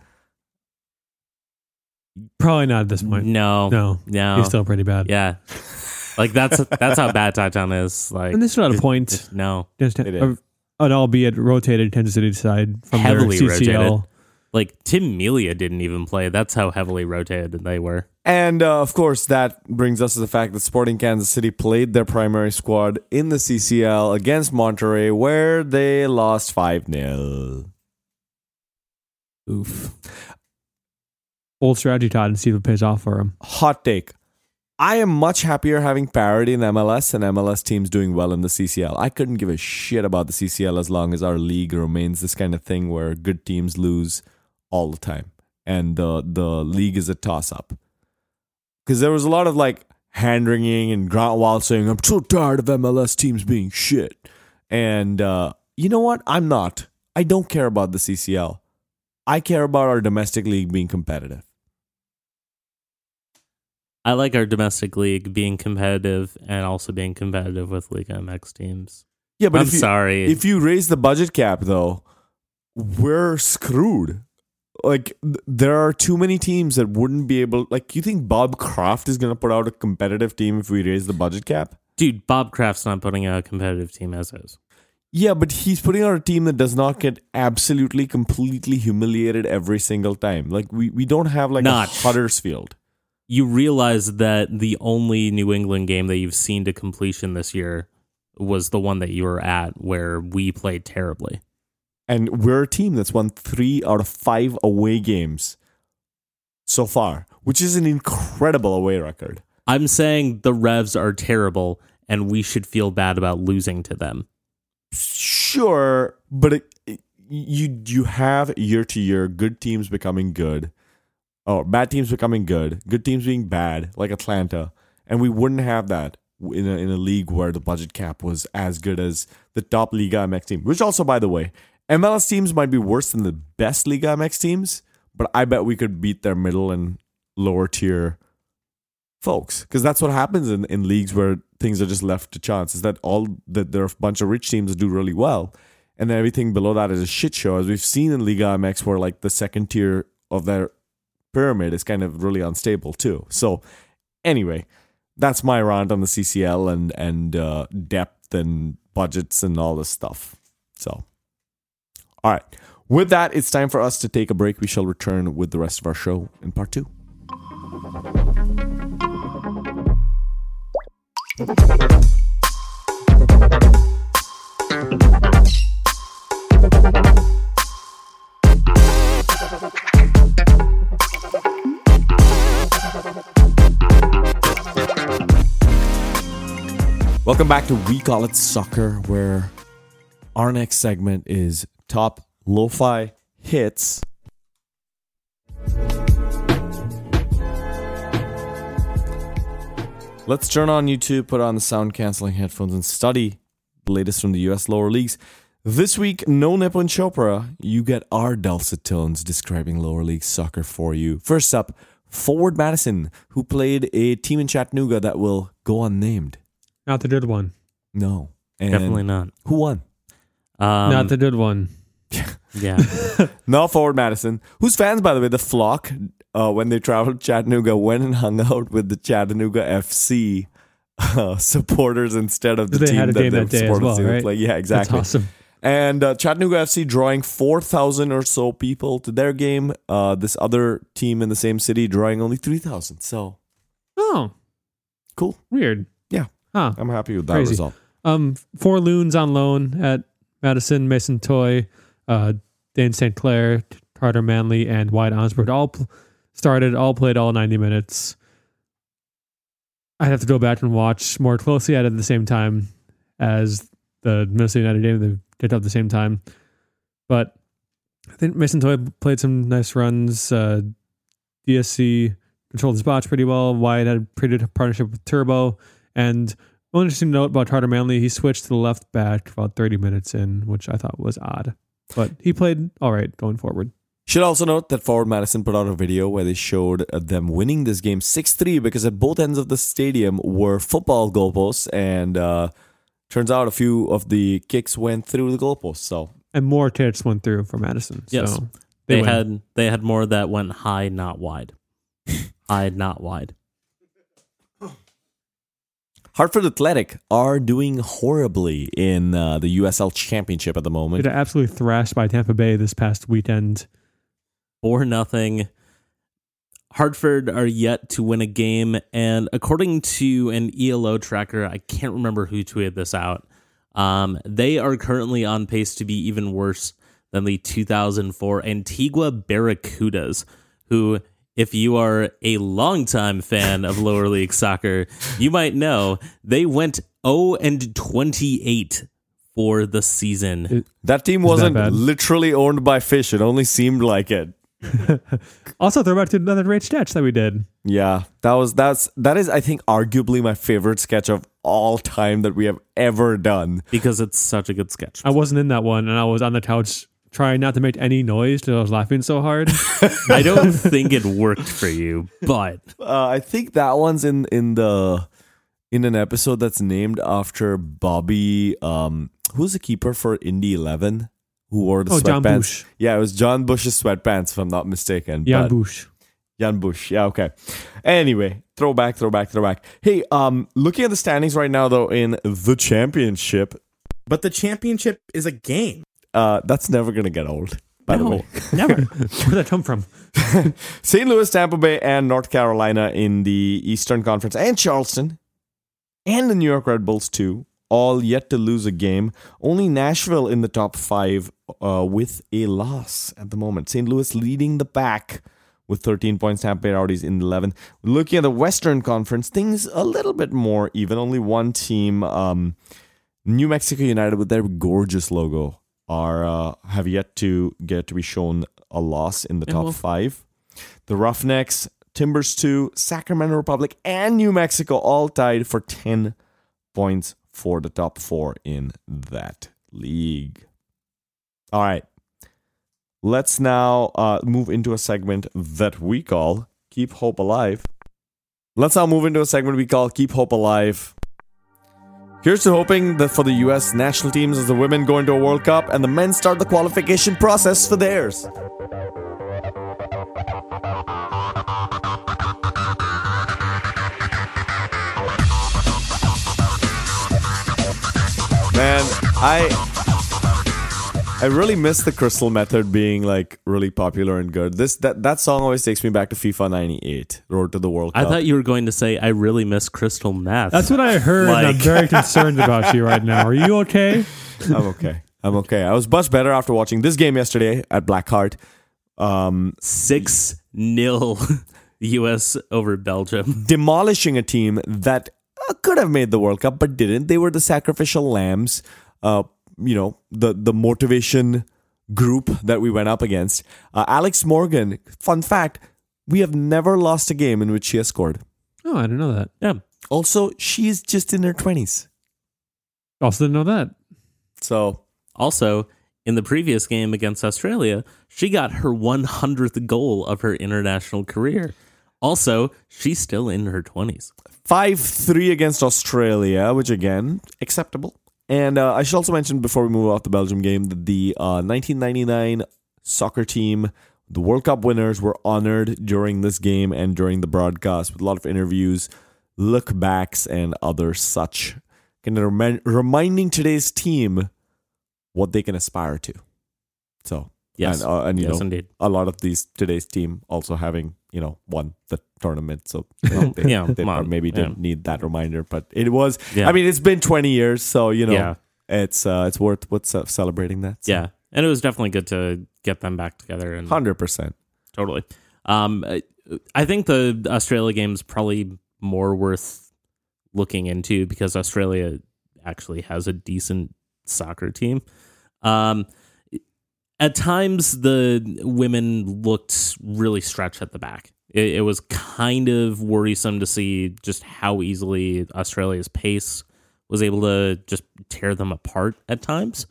Probably not at this point. No, No, no, he's still pretty bad. yeah. Like that's that's how bad Tytoń is. Like And this is not a point. just no, Just It a, is. an albeit rotated Kansas City side from Heavily their CCL. rotated. like Tim Melia didn't even play. That's how heavily rotated they were. And uh, of course, that brings us to the fact that Sporting Kansas City played their primary squad in the CCL against Monterrey, where they lost 5 0. Oof. Old strategy, Todd, and see if it pays off for him. Hot take. I am much happier having parity in MLS and MLS teams doing well in the CCL. I couldn't give a shit about the CCL as long as our league remains this kind of thing where good teams lose all the time and the the league is a toss up. Because there was a lot of like hand wringing and Grant Wahl saying, "I'm so tired of MLS teams being shit," and uh, you know what? I'm not. I don't care about the CCL. I care about our domestic league being competitive. I like our domestic league being competitive and also being competitive with Liga MX teams. Yeah, but I'm if you, sorry. If you raise the budget cap, though, we're screwed. Like there are too many teams that wouldn't be able. Like, you think Bob Kraft is going to put out a competitive team if we raise the budget cap? Dude, Bob Kraft's not putting out a competitive team as is. Yeah, but he's putting out a team that does not get absolutely, completely humiliated every single time. Like we, we don't have like Not. a Huddersfield. You realize that the only New England game that you've seen to completion this year was the one that you were at where we played terribly. And we're a team that's won three out of five away games so far, which is an incredible away record. I'm saying the Revs are terrible and we should feel bad about losing to them. Sure, but it, it- you you have year to year good teams becoming good, or bad teams becoming good, good teams being bad, like Atlanta, and we wouldn't have that in a, in a league where the budget cap was as good as the top Liga MX team. Which also, by the way, MLS teams might be worse than the best Liga MX teams, but I bet we could beat their middle and lower tier folks because that's what happens in, in leagues where things are just left to chance is that all that there are a bunch of rich teams that do really well and then everything below that is a shit show as we've seen in Liga MX where like the second tier of their pyramid is kind of really unstable too. So anyway that's my rant on the CCL and and uh, depth and budgets and all this stuff. So all right with that it's time for us to take a break. We shall return with the rest of our show in part two Welcome back to We Call It Soccer, where our next segment is top lo-fi hits. Let's turn on YouTube, put on the sound canceling headphones, and study the latest from the US lower leagues. This week, no Nippon Chopra. You get our dulcet tones describing lower league soccer for you. First up, Forward Madison, who played a team in Chattanooga that will go unnamed. Not the good one. No. And Definitely not. Who won? Um, Not the good one. (laughs) yeah. (laughs) No, Forward Madison, whose fans, by the way, the flock, uh, when they traveled to Chattanooga, went and hung out with the Chattanooga FC uh, (laughs) supporters instead of the They team had a that game the that day well, right? play. Yeah, exactly. That's awesome. And uh, Chattanooga FC drawing 4,000 or so people to their game. Uh, this other team in the same city drawing only 3,000. So Oh, cool. weird. Huh. I'm happy with that Crazy. result. Um, four loons on loan at Madison, Mason Toye, uh, Dane St. Clair, Carter Manley, and Wyatt Omsberg all pl- started, all played all 90 minutes. I'd have to go back and watch more closely at the same time as the Minnesota United game. They did at the same time. But I think Mason Toye played some nice runs. Uh, DSC controlled his spots pretty well. Wyatt had a pretty good partnership with Turbo. And one interesting note about Carter Manley, he switched to the left back about 30 minutes in, which I thought was odd. But he played all right going forward. Should also note that Forward Madison put out a video where they showed uh, them winning this game 6 3 because at both ends of the stadium were football goalposts, and uh, turns out a few of the kicks went through the goalposts. So, And more kicks went through for Madison. Yes. So They, win. had they had more that went high, not wide. (laughs) high, not wide. Hartford Athletic are doing horribly in uh, the USL Championship at the moment. got absolutely thrashed by Tampa Bay this past weekend. Four nothing. Hartford are yet to win a game, and according to an ELO tracker, I can't remember who tweeted this out. Um, they are currently on pace to be even worse than the 2004 Antigua Barracudas, who, if you are a longtime fan of lower league soccer, you might know they went 0 and 28 for the season. That team wasn't bad? literally owned by fish. It only seemed like it. (laughs) Also, throw back to another great sketch that we did. Yeah, that was that's that is I think arguably my favorite sketch of all time that we have ever done. because it's such a good sketch. I wasn't in that one, and I was on the couch trying not to make any noise because I was laughing so hard. (laughs) I don't think it worked for you, but Uh, I think that one's in in the in an episode that's named after Bobby. Um, who's the keeper for Indy Eleven? Who wore the Oh, John sweatpants? Bush. Yeah, it was Jon Busch's sweatpants, if I'm not mistaken. Jan Bush. Jan Bush. Yeah, okay. Anyway, throwback, throwback, throwback. Hey, um, looking at the standings right now though in the championship, But the championship is a game. Uh, that's never gonna get old. By the way, (laughs) never. Where'd that come from? (laughs) St. Louis, Tampa Bay, and North Carolina in the Eastern Conference, and Charleston, and the New York Red Bulls too, all yet to lose a game. Only Nashville in the top five uh, with a loss at the moment. St. Louis leading the pack with 13 points. Tampa Bay Rowdies in 11. Looking at the Western Conference, things a little bit more even. Only one team, um, New Mexico United, with their gorgeous logo, are uh, have yet to get to be shown a loss in the top five. The Roughnecks, Timbers 2, Sacramento Republic, and New Mexico all tied for 10 points for the top four in that league. All right. Let's now uh, move into a segment that we call Keep Hope Alive. Let's now move into a segment we call Keep Hope Alive. Here's to hoping that for the US national teams as the women go into a World Cup and the men start the qualification process for theirs. Man, I I really miss the Crystal Method being like really popular and good. This that that song always takes me back to FIFA '98, Road to the World Cup. I thought you were going to say I really miss crystal meth. That's what I heard. and I'm very (laughs) concerned about you right now. Are you okay? I'm okay. I'm okay. I was much better after watching this game yesterday at Blackheart. Um, six nil (laughs) U.S. over Belgium. demolishing a team that uh, could have made the World Cup but didn't. They were the sacrificial lambs. Uh, you know, the the motivation group that we went up against. Uh, Alex Morgan. Fun fact: we have never lost a game in which she has scored. Oh, I didn't know that. Yeah, Also, she is just in her twenties. Also, didn't know that. So Also, in the previous game against Australia, she got her 100th goal of her international career. Also, she's still in her 20s. five three against Australia, which again acceptable. And uh, I should also mention before we move off the Belgium game that the uh, 1999 soccer team, the World Cup winners, were honored during this game and during the broadcast with a lot of interviews, look backs, and other such, kind of remi- reminding today's team what they can aspire to. So Yes. and, uh, and you yes, know indeed. a lot of these today's team also having you know won the tournament so (laughs) they, yeah, they maybe didn't need that reminder but it was Yeah. i mean it's been 20 years so you know Yeah. it's uh it's worth what's uh, celebrating that so. Yeah. And it was definitely good to get them back together and 100% totally. Um, I- I think the Australia game's probably more worth looking into because Australia actually has a decent soccer team. Um, at times, the women looked really stretched at the back. It, it was kind of worrisome to see just how easily Australia's pace was able to just tear them apart at times.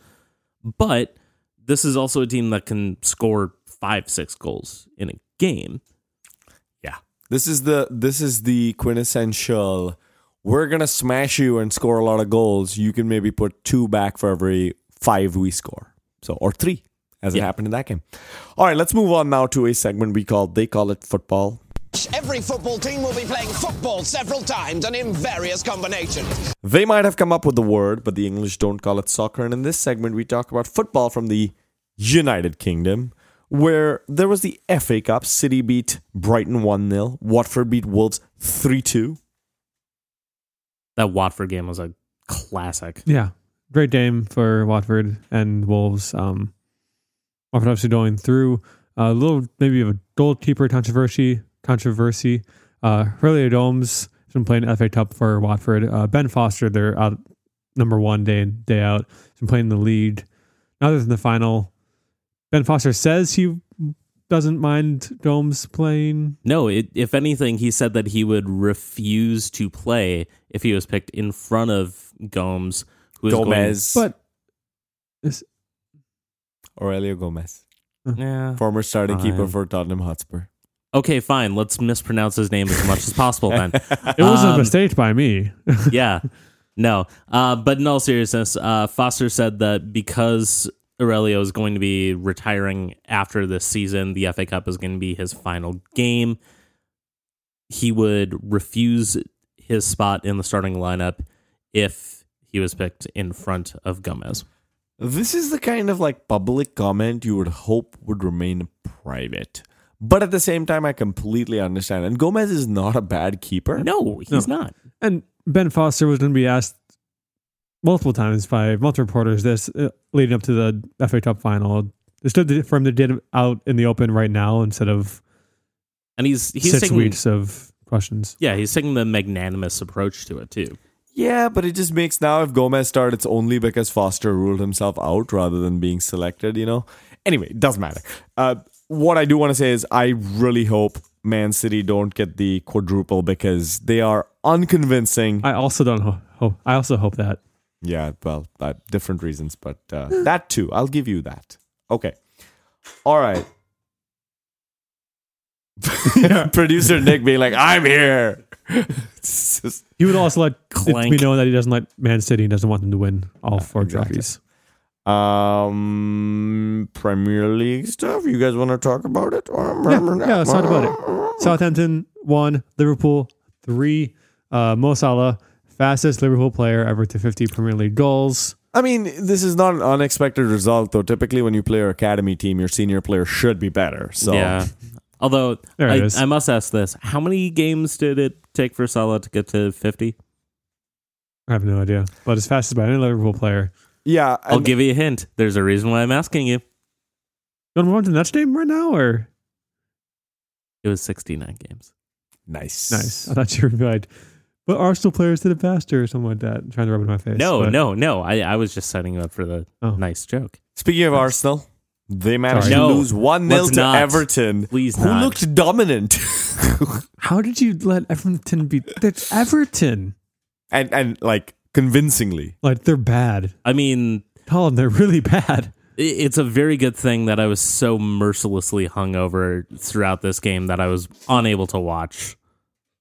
But this is also a team that can score five, six goals in a game. Yeah. This is the this is the quintessential we're gonna smash you and score a lot of goals you can maybe put two back for every five we score so or three as it happened in that game all right let's move on now to a segment we call they call it football Every football team will be playing football several times and in various combinations. They might have come up with the word, but the English don't call it soccer. And in this segment, we talk about football from the United Kingdom, where there was the FA Cup. City beat Brighton 1 0. Watford beat Wolves 3 2. That Watford game was a classic. Yeah, great game for Watford and Wolves. Um, Watford obviously going through a little maybe of a goalkeeper controversy. Controversy. Uh, Hurley Domes has been playing FA Cup for Watford. Uh, ben Foster, they're out number one day in day out. He's been playing the lead. Now they're in the final. Ben Foster says he doesn't mind Domes playing. No, it, if anything, he said that he would refuse to play if he was picked in front of Gomes. Who is Gomez. But is, Aurelio Gomez. Yeah. Former starting keeper for Tottenham Hotspur. Okay, fine. Let's mispronounce his name as much as possible then. (laughs) it was a Um, mistake by me. (laughs) yeah. (laughs) No. Uh, but in all seriousness, uh, Foster said that because Aurelio is going to be retiring after this season, the FA Cup is going to be his final game. He would refuse his spot in the starting lineup if he was picked in front of Gomez. This is the kind of like public comment you would hope would remain private. But at the same time, I completely understand. And Gomez is not a bad keeper. No, he's not. And Ben Foster was going to be asked multiple times by multiple reporters this uh, leading up to the FA Cup final. It's good for him to get out in the open right now instead of And he's he's six taking, weeks of questions. Yeah, he's taking the magnanimous approach to it too. Yeah, but it just makes now if Gomez started, it's only because Foster ruled himself out rather than being selected, you know? Anyway, it doesn't matter. Uh, what I do want to say is I really hope Man City don't get the quadruple because they are unconvincing. I also don't ho- hope. I also hope that. Yeah, well, uh, different reasons, but uh, that too. I'll give you that. Okay. All right. (laughs) (laughs) Producer Nick being like, I'm here. (laughs) Just- He would also let it Clank. be known that he doesn't like Man City and doesn't want them to win all four exactly. trophies. um, Premier League stuff. You guys want to talk about it? Yeah, yeah, let's talk about it. Southampton one, Liverpool three. Uh, Mo Salah, fastest Liverpool player ever to 50 Premier League goals. I mean, this is not an unexpected result, though. Typically, when you play your academy team, your senior player should be better. So, Yeah. (laughs) Although There I. I must ask this: How many games did it take for Salah to get to fifty? I have no idea, but as fast as by any Liverpool player. yeah. I'll give you a hint. There's a reason why I'm asking you. You want to move on to the next game right now, or It was 69 games. nice. nice? I thought you were like, but Arsenal players did it faster or something like that. trying to rub it in my face. No, but- no, no. I, I was just setting you up for the Oh. nice joke. Speaking of Arsenal, they managed Sorry. to No, lose 1 0 let's to not. Everton, Please who not. looked dominant. (laughs) How did you let Everton be? (laughs) That's Everton. and, and like convincingly. Like they're bad. I mean, Colin, they're really bad. i- it's a very good thing that I was so mercilessly hungover throughout this game that I was unable to watch.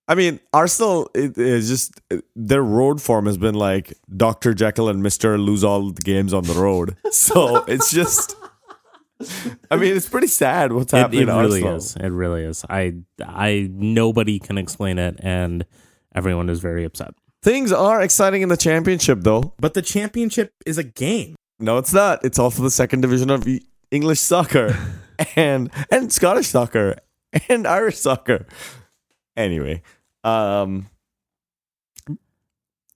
I mean, Arsenal it is just their road form has been like Dr. Jekyll and Mr. lose all the games on the road. So it's just (laughs) I mean, it's pretty sad what's happening it to really Arsenal. is. It really is. I, I, nobody can explain it, and everyone is very upset. Things are exciting in the championship though. But the championship is a game. No, it's not. It's also the second division of English soccer (laughs) and and Scottish soccer and Irish soccer. Anyway, um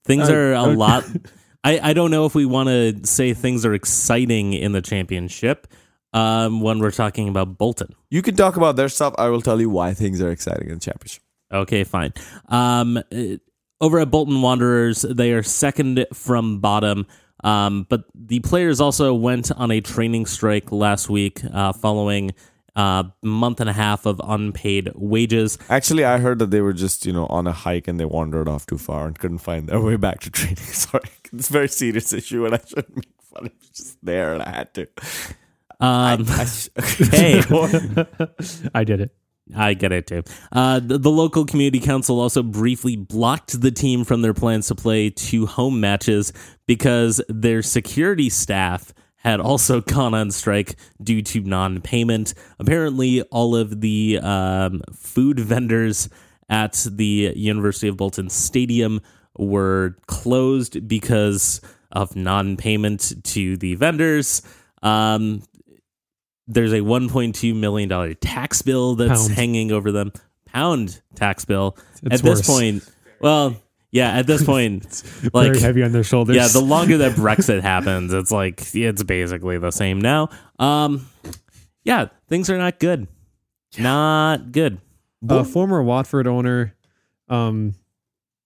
Things Uh, are a lot. I, I don't know if we want to say things are exciting in the championship um, when we're talking about Bolton. you can talk about their stuff. I will tell you why things are exciting in the championship. Okay, fine. Um, uh, over at Bolton Wanderers, they are second from bottom. Um, but the players also went on a training strike last week uh, following a month and a half of unpaid wages. Actually, I heard that they were just, you know, on a hike and they wandered off too far and couldn't find their way back to (laughs) training. Sorry. It's a very serious issue and I shouldn't make fun. Of it just there and I had to. Um, I (laughs) hey, I did it. I get it too. Uh, the, the local community council also briefly blocked the team from their plans to play two home matches because their security staff had also (laughs) gone on strike due to non-payment. Apparently, all of the um, food vendors at the University of Bolton Stadium were closed because of non-payment to the vendors. Um, there's a 1.2 million dollar tax bill that's Pound. hanging over them. Pound tax bill. It's at this worse. point, well, yeah, at this (laughs) point, like Very heavy on their shoulders. yeah, the longer that (laughs) Brexit happens, it's like it's basically the same now. Um, yeah, things are not good. Not good. a former Watford owner, um,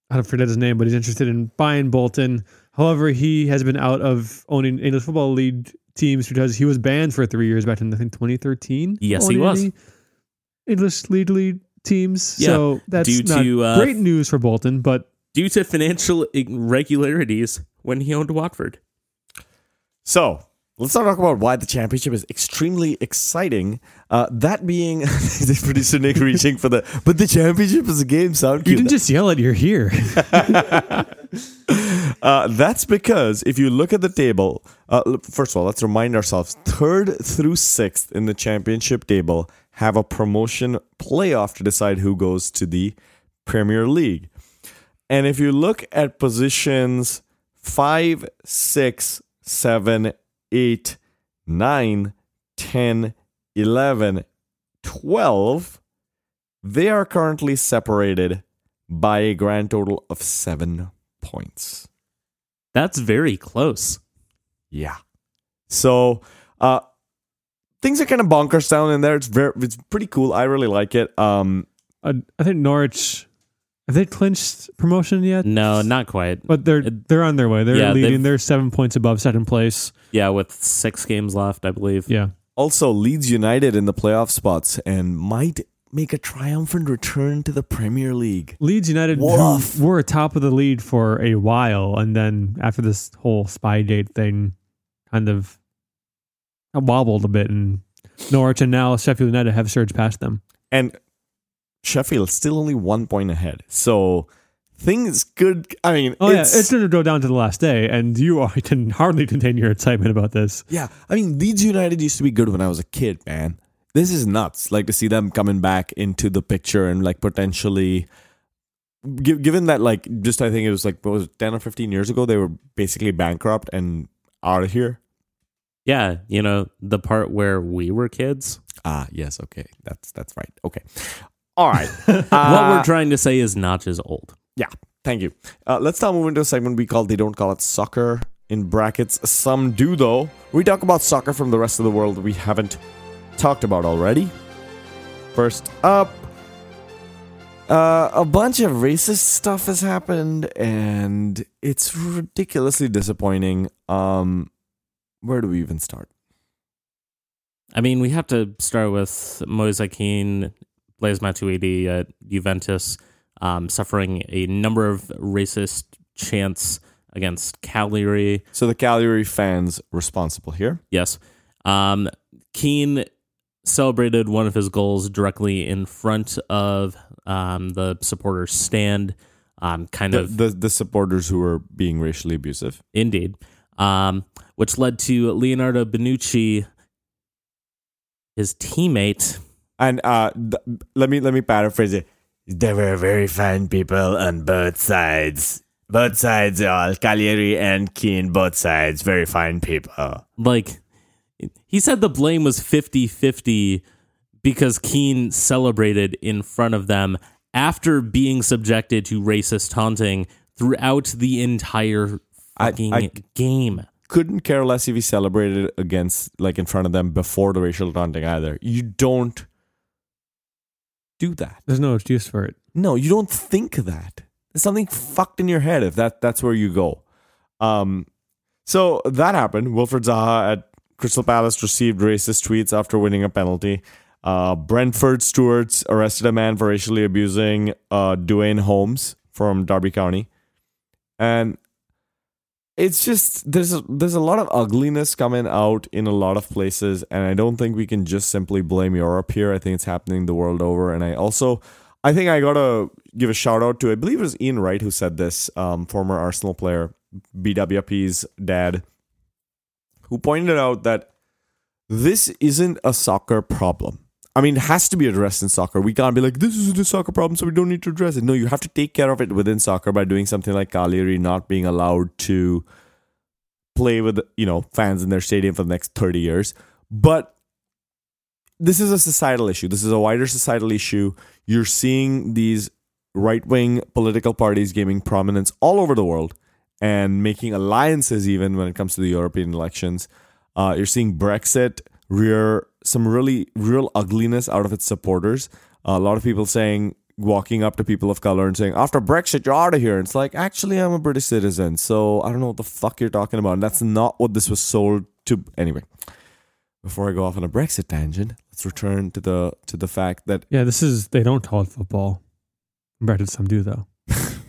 I don't forget his name, but he's interested in buying Bolton. However, he has been out of owning English Football League teams because he was banned for three years back in I think 2013. Yes, he was. English League League teams. Yeah, so that's due not to, uh, great news for Bolton, but Due to financial irregularities when he owned Watford. So let's not talk about why the championship is extremely exciting. Uh, that being, (laughs) the producer Nick reaching for the, but the championship is a game sound you didn't just yell it. You're here. Uh, that's because if you look at the table, uh, first of all, let's remind ourselves third through sixth in the championship table have a promotion playoff to decide who goes to the Premier League. And if you look at positions five, six, seven, eight, nine, 10, 11, 12, they are currently separated by a grand total of seven points. That's very close. Yeah. So uh things are kind of bonkers down in there. It's very it's pretty cool. I really like it. Um I, I think Norwich have they clinched promotion yet? No, not quite. But they're It- they're on their way. They're Yeah, leading. they've- They're seven points above second place. Yeah, with six games left, I believe. Yeah. also Leeds United in the playoff spots and might make a triumphant return to the Premier League. Leeds United who Woof. were top of the lead for a while, and then after this whole Spygate thing, kind of wobbled a bit, and Norwich and now Sheffield United have surged past them. And Sheffield still only one point ahead. So things could I mean Oh it's, yeah, it's going to go down to the last day, and you are, (laughs) can hardly contain your excitement about this. Yeah, I mean Leeds United used to be good when I was a kid, man. This is nuts. Like to see them coming back into the picture and like potentially, given that like just I think it was like what was it, ten or fifteen years ago they were basically bankrupt and out of here. Yeah, you know, the part where we were kids. Ah, yes, okay, that's that's right. Okay, all right. (laughs) what Uh, we're trying to say is not as old. Yeah, thank you. Uh, let's now move into a segment we call They Don't Call It Soccer. In brackets, some do though. We talk about soccer from the rest of the world we haven't talked about already. First up, uh, a bunch of racist stuff has happened, and it's ridiculously disappointing. Um, where do we even start? I mean, we have to start with Moise Kean, Blaise Matuidi at Juventus, um, suffering a number of racist chants against Cagliari. So the Cagliari fans responsible here. Yes. Um, Kean celebrated one of his goals directly in front of um, the supporters' stand. Um, kind The, of the the supporters who were being racially abusive. Indeed. Um, which led to Leonardo Bonucci, his teammate. And uh, th- let me let me paraphrase it. There were very fine people on both sides. Both sides, all Cagliari and Kean, both sides, very fine people. Like, he said the blame was 50 50 because Kean celebrated in front of them after being subjected to racist taunting throughout the entire I- I- game. Couldn't care less if he celebrated against, like, in front of them before the racial taunting either. You don't do that. There's no excuse for it. No, you don't think that. There's something fucked in your head if that that's where you go. Um, so that happened. Wilfried Zaha at Crystal Palace received racist tweets after winning a penalty. Uh, Brentford Stewards arrested a man for racially abusing uh, Duane Holmes from Derby County, and it's just there's a, there's a lot of ugliness coming out in a lot of places, and I don't think we can just simply blame Europe here. I think it's happening the world over, and I also I think I gotta give a shout out to I believe it was Ian Wright who said this, um, former Arsenal player, BWP's dad, who pointed out that this isn't a soccer problem. I mean, it has to be addressed in soccer. We can't be like, this isn't a soccer problem, so we don't need to address it. No, you have to take care of it within soccer by doing something like Cagliari not being allowed to play with, you know, fans in their stadium for the next 30 years. But this is a societal issue. This is a wider societal issue. You're seeing these right wing political parties gaining prominence all over the world and making alliances, even when it comes to the European elections. Uh, you're seeing Brexit rear some really real ugliness out of its supporters. a lot of people saying, walking up to people of color and saying, after Brexit, you're out of here. And it's like, actually, I'm a British citizen. So I don't know what the fuck you're talking about. And that's not what this was sold to. Anyway, before I go off on a Brexit tangent, let's return to the to the fact that Yeah, this is they don't call it football. To some do though. (laughs)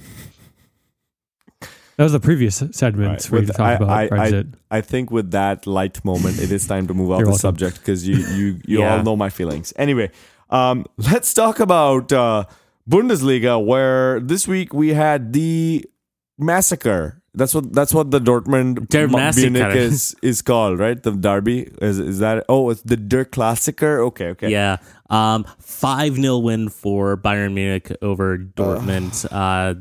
that was the previous segment Right. where you talked I- about I- I- Brexit. I think with that light moment, it is time to move off You're the welcome. subject because you you (laughs) you Yeah. all know my feelings. Anyway, um, let's talk about uh, Bundesliga, where this week we had the massacre. That's what that's what the Dortmund Der Munich is is called, right? The derby is is that? Oh, it's the Der Klassiker. Okay, okay. Yeah. Um, 5 0 win for Bayern Munich over Dortmund. Uh,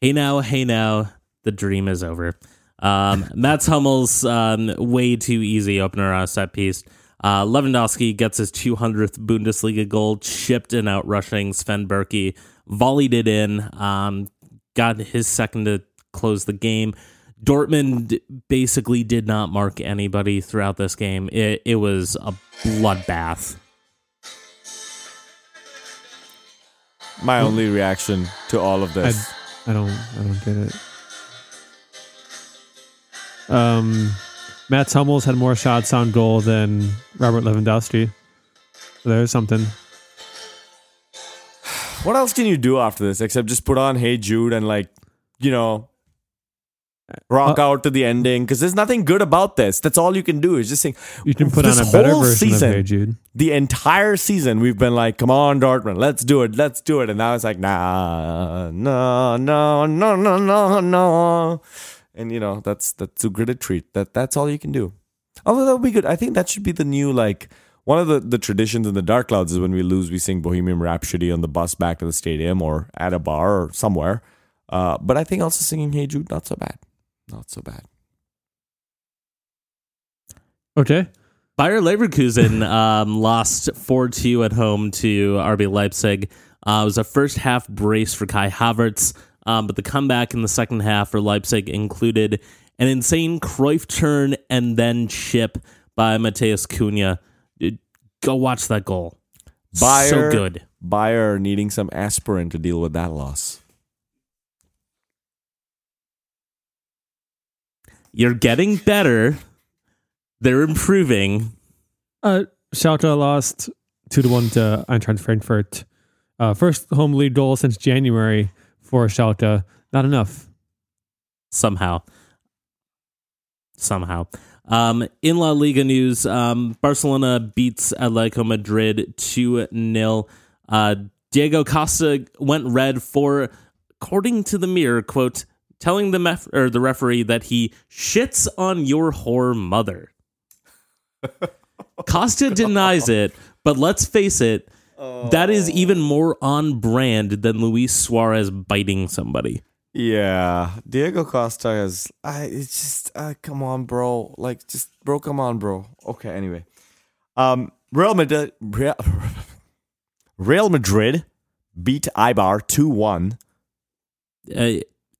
hey now, hey now, the dream is over. Um, (laughs) Mats Hummels' um, way too easy opener on a set piece. Uh, Lewandowski gets his 200th Bundesliga goal, chipped and out rushing Sven Bürki, volleyed it in, um, got his second to close the game. Dortmund basically did not mark anybody throughout this game. It, it was a bloodbath. My only reaction to all of this. I don't I don't get it. Um, Mats Hummels had more shots on goal than Robert Lewandowski. There's something. (sighs) What else can you do after this except just put on Hey Jude and like, you know, rock Uh, out to the ending? Because there's nothing good about this. That's all you can do is just sing. You can put on a better version season, of Hey Jude. The entire season, we've been like, "Come on, Dortmund, let's do it, let's do it," and now it's like, "Nah, no, no, no, no, no, no," and you know that's that's a gritted treat. That that's all you can do. Although that would be good. I think that should be the new like one of the, the traditions in the Dark Clouds is when we lose, we sing Bohemian Rhapsody on the bus back to the stadium or at a bar or somewhere. Uh, but I think also singing Hey Jude, not so bad. Not so bad. Okay. Bayer Leverkusen (laughs) um, lost 4 2 at home to RB Leipzig. Uh, it was a first half brace for Kai Havertz, um, but the comeback in the second half for Leipzig included an insane Cruyff turn and then chip by Matheus Cunha. Dude, Go watch that goal. Bayer, so good. Bayer needing some aspirin to deal with that loss. You're getting better. They're improving. Uh, Schalke lost two to one to Eintracht Frankfurt. Uh, first home league goal since January for Schalke. Not enough. somehow. Somehow. Um, in La Liga news, um, Barcelona beats Atletico Madrid 2 0. Uh, Diego Costa went red for, according to the Mirror, quote, telling the, mef- or the referee that he shits on your whore mother. (laughs) Costa denies it, but let's face it, that is even more on brand than Luis Suarez biting somebody. Yeah, Diego Costa is. I. It's just. Uh, come on, bro. Like, just bro. Come on, bro. Okay. Anyway, um, Real Madrid. Real, (laughs) Real Madrid beat Eibar two one. uh,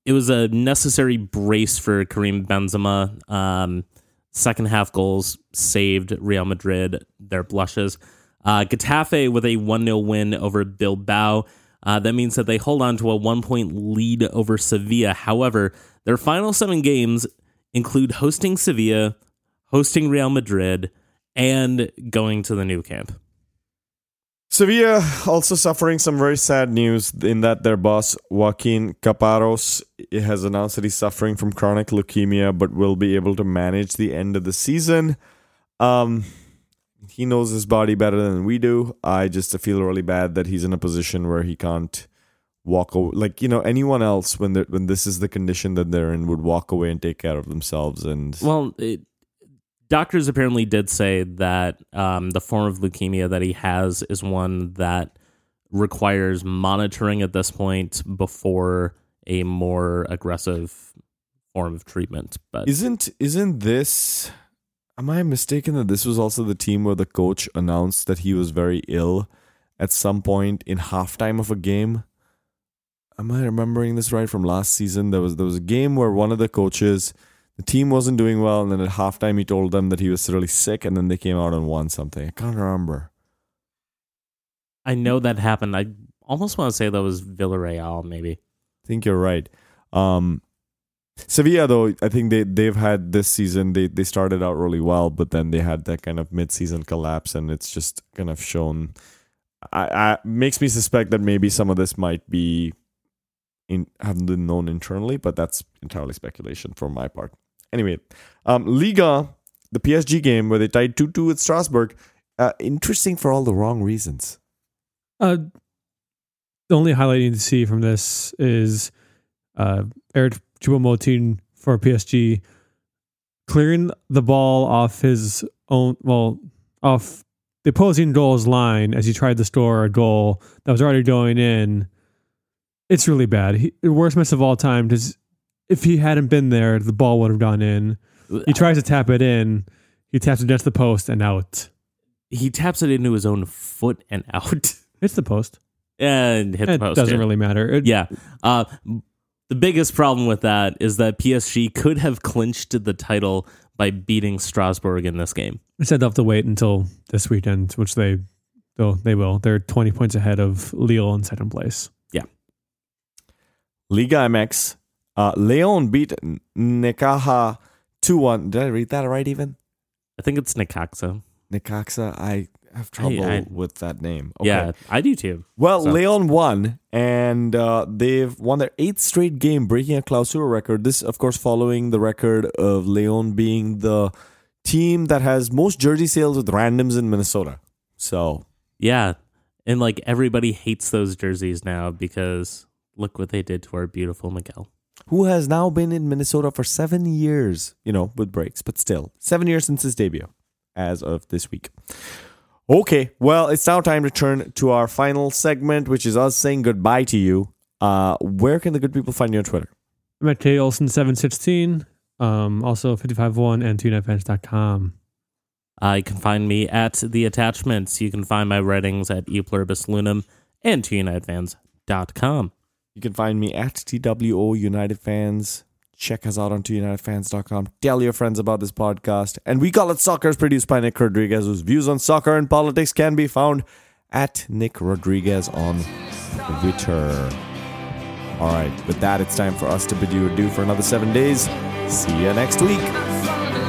it was a necessary brace for Karim Benzema. Um, second half goals saved Real Madrid their blushes. Uh, Getafe with a 1 0 win over Bilbao. Uh, that means that they hold on to a one point lead over Sevilla. However, their final seven games include hosting Sevilla, hosting Real Madrid, and going to the new camp. Sevilla also suffering some very sad news in that their boss Joaquin Caparros has announced that he's suffering from chronic leukemia, but will be able to manage the end of the season. Um, he knows his body better than we do. I just feel really bad that he's in a position where he can't walk away. Like you know, anyone else when when this is the condition that they're in would walk away and take care of themselves. And Well, it, doctors apparently did say that um, the form of leukemia that he has is one that requires monitoring at this point before a more aggressive form of treatment. But Isn't isn't this? Am I mistaken that this was also the team where the coach announced that he was very ill at some point in halftime of a game? Am I remembering this right from last season? There was there was a game where one of the coaches, the team wasn't doing well, and then at halftime he told them that he was really sick, and then they came out and won something. I can't remember. I know that happened. I almost want to say that was Villarreal, maybe. I think you're right. Um, Sevilla, though, I think they they've had this season. They they started out really well, but then they had that kind of mid season collapse, and it's just kind of shown. I, I makes me suspect that maybe some of this might be in haven't been known internally, but that's entirely speculation from my part. Anyway, um, Liga, the PSG game where they tied two two with Strasbourg, uh, interesting for all the wrong reasons. Uh, the only highlight you need to see from this is uh, Eric Choupo-Moting for PSG clearing the ball off his own, well, off the opposing goal's line as he tried to score a goal that was already going in. It's really bad. He, worst miss of all time. Because if he hadn't been there, the ball would have gone in. He tries to tap it in. He taps it against the post and out. He taps it into his own foot and out, (laughs) It's the post. and hit the post. It doesn't yeah. really matter. It- Yeah. Uh, the biggest problem with that is that PSG could have clinched the title by beating Strasbourg in this game. Instead, they'll have to wait until this weekend, which they, though they will. They're 20 points ahead of Lille in second place. Yeah. Liga MX. Uh, Leon beat Necaxa 2 1. Did I read that right even? I think it's Necaxa. Necaxa, I have trouble I- with that name. Okay. Yeah, I do too. Well, So- Leon won, and uh, they've won their eighth straight game, breaking a Clausura record. This, of course, following the record of Leon being the team that has most jersey sales with randoms in Minnesota. So, Yeah. And like everybody hates those jerseys now because look what they did to our beautiful Miguel. Who has now been in Minnesota for seven years, you know, with breaks, but still, seven years since his debut as of this week. Okay, well, it's now time to turn to our final segment, which is us saying goodbye to you. Uh, where can the good people find you on Twitter? I'm at K Olson716, um, also 551 and TwoUnitedFans.com. Uh, you can find me at The Attachments. You can find my writings at epluribus lunum and TwoUnitedFans.com. You can find me at TWO United Fans. Check us out on TwoUnitedFans.com. Tell your friends about this podcast. And We Call It Soccer is produced by Nick Rodriguez, whose views on soccer and politics can be found at Nick Rodriguez on Twitter. All right, with that, it's time for us to bid you adieu for another seven days. See you next week.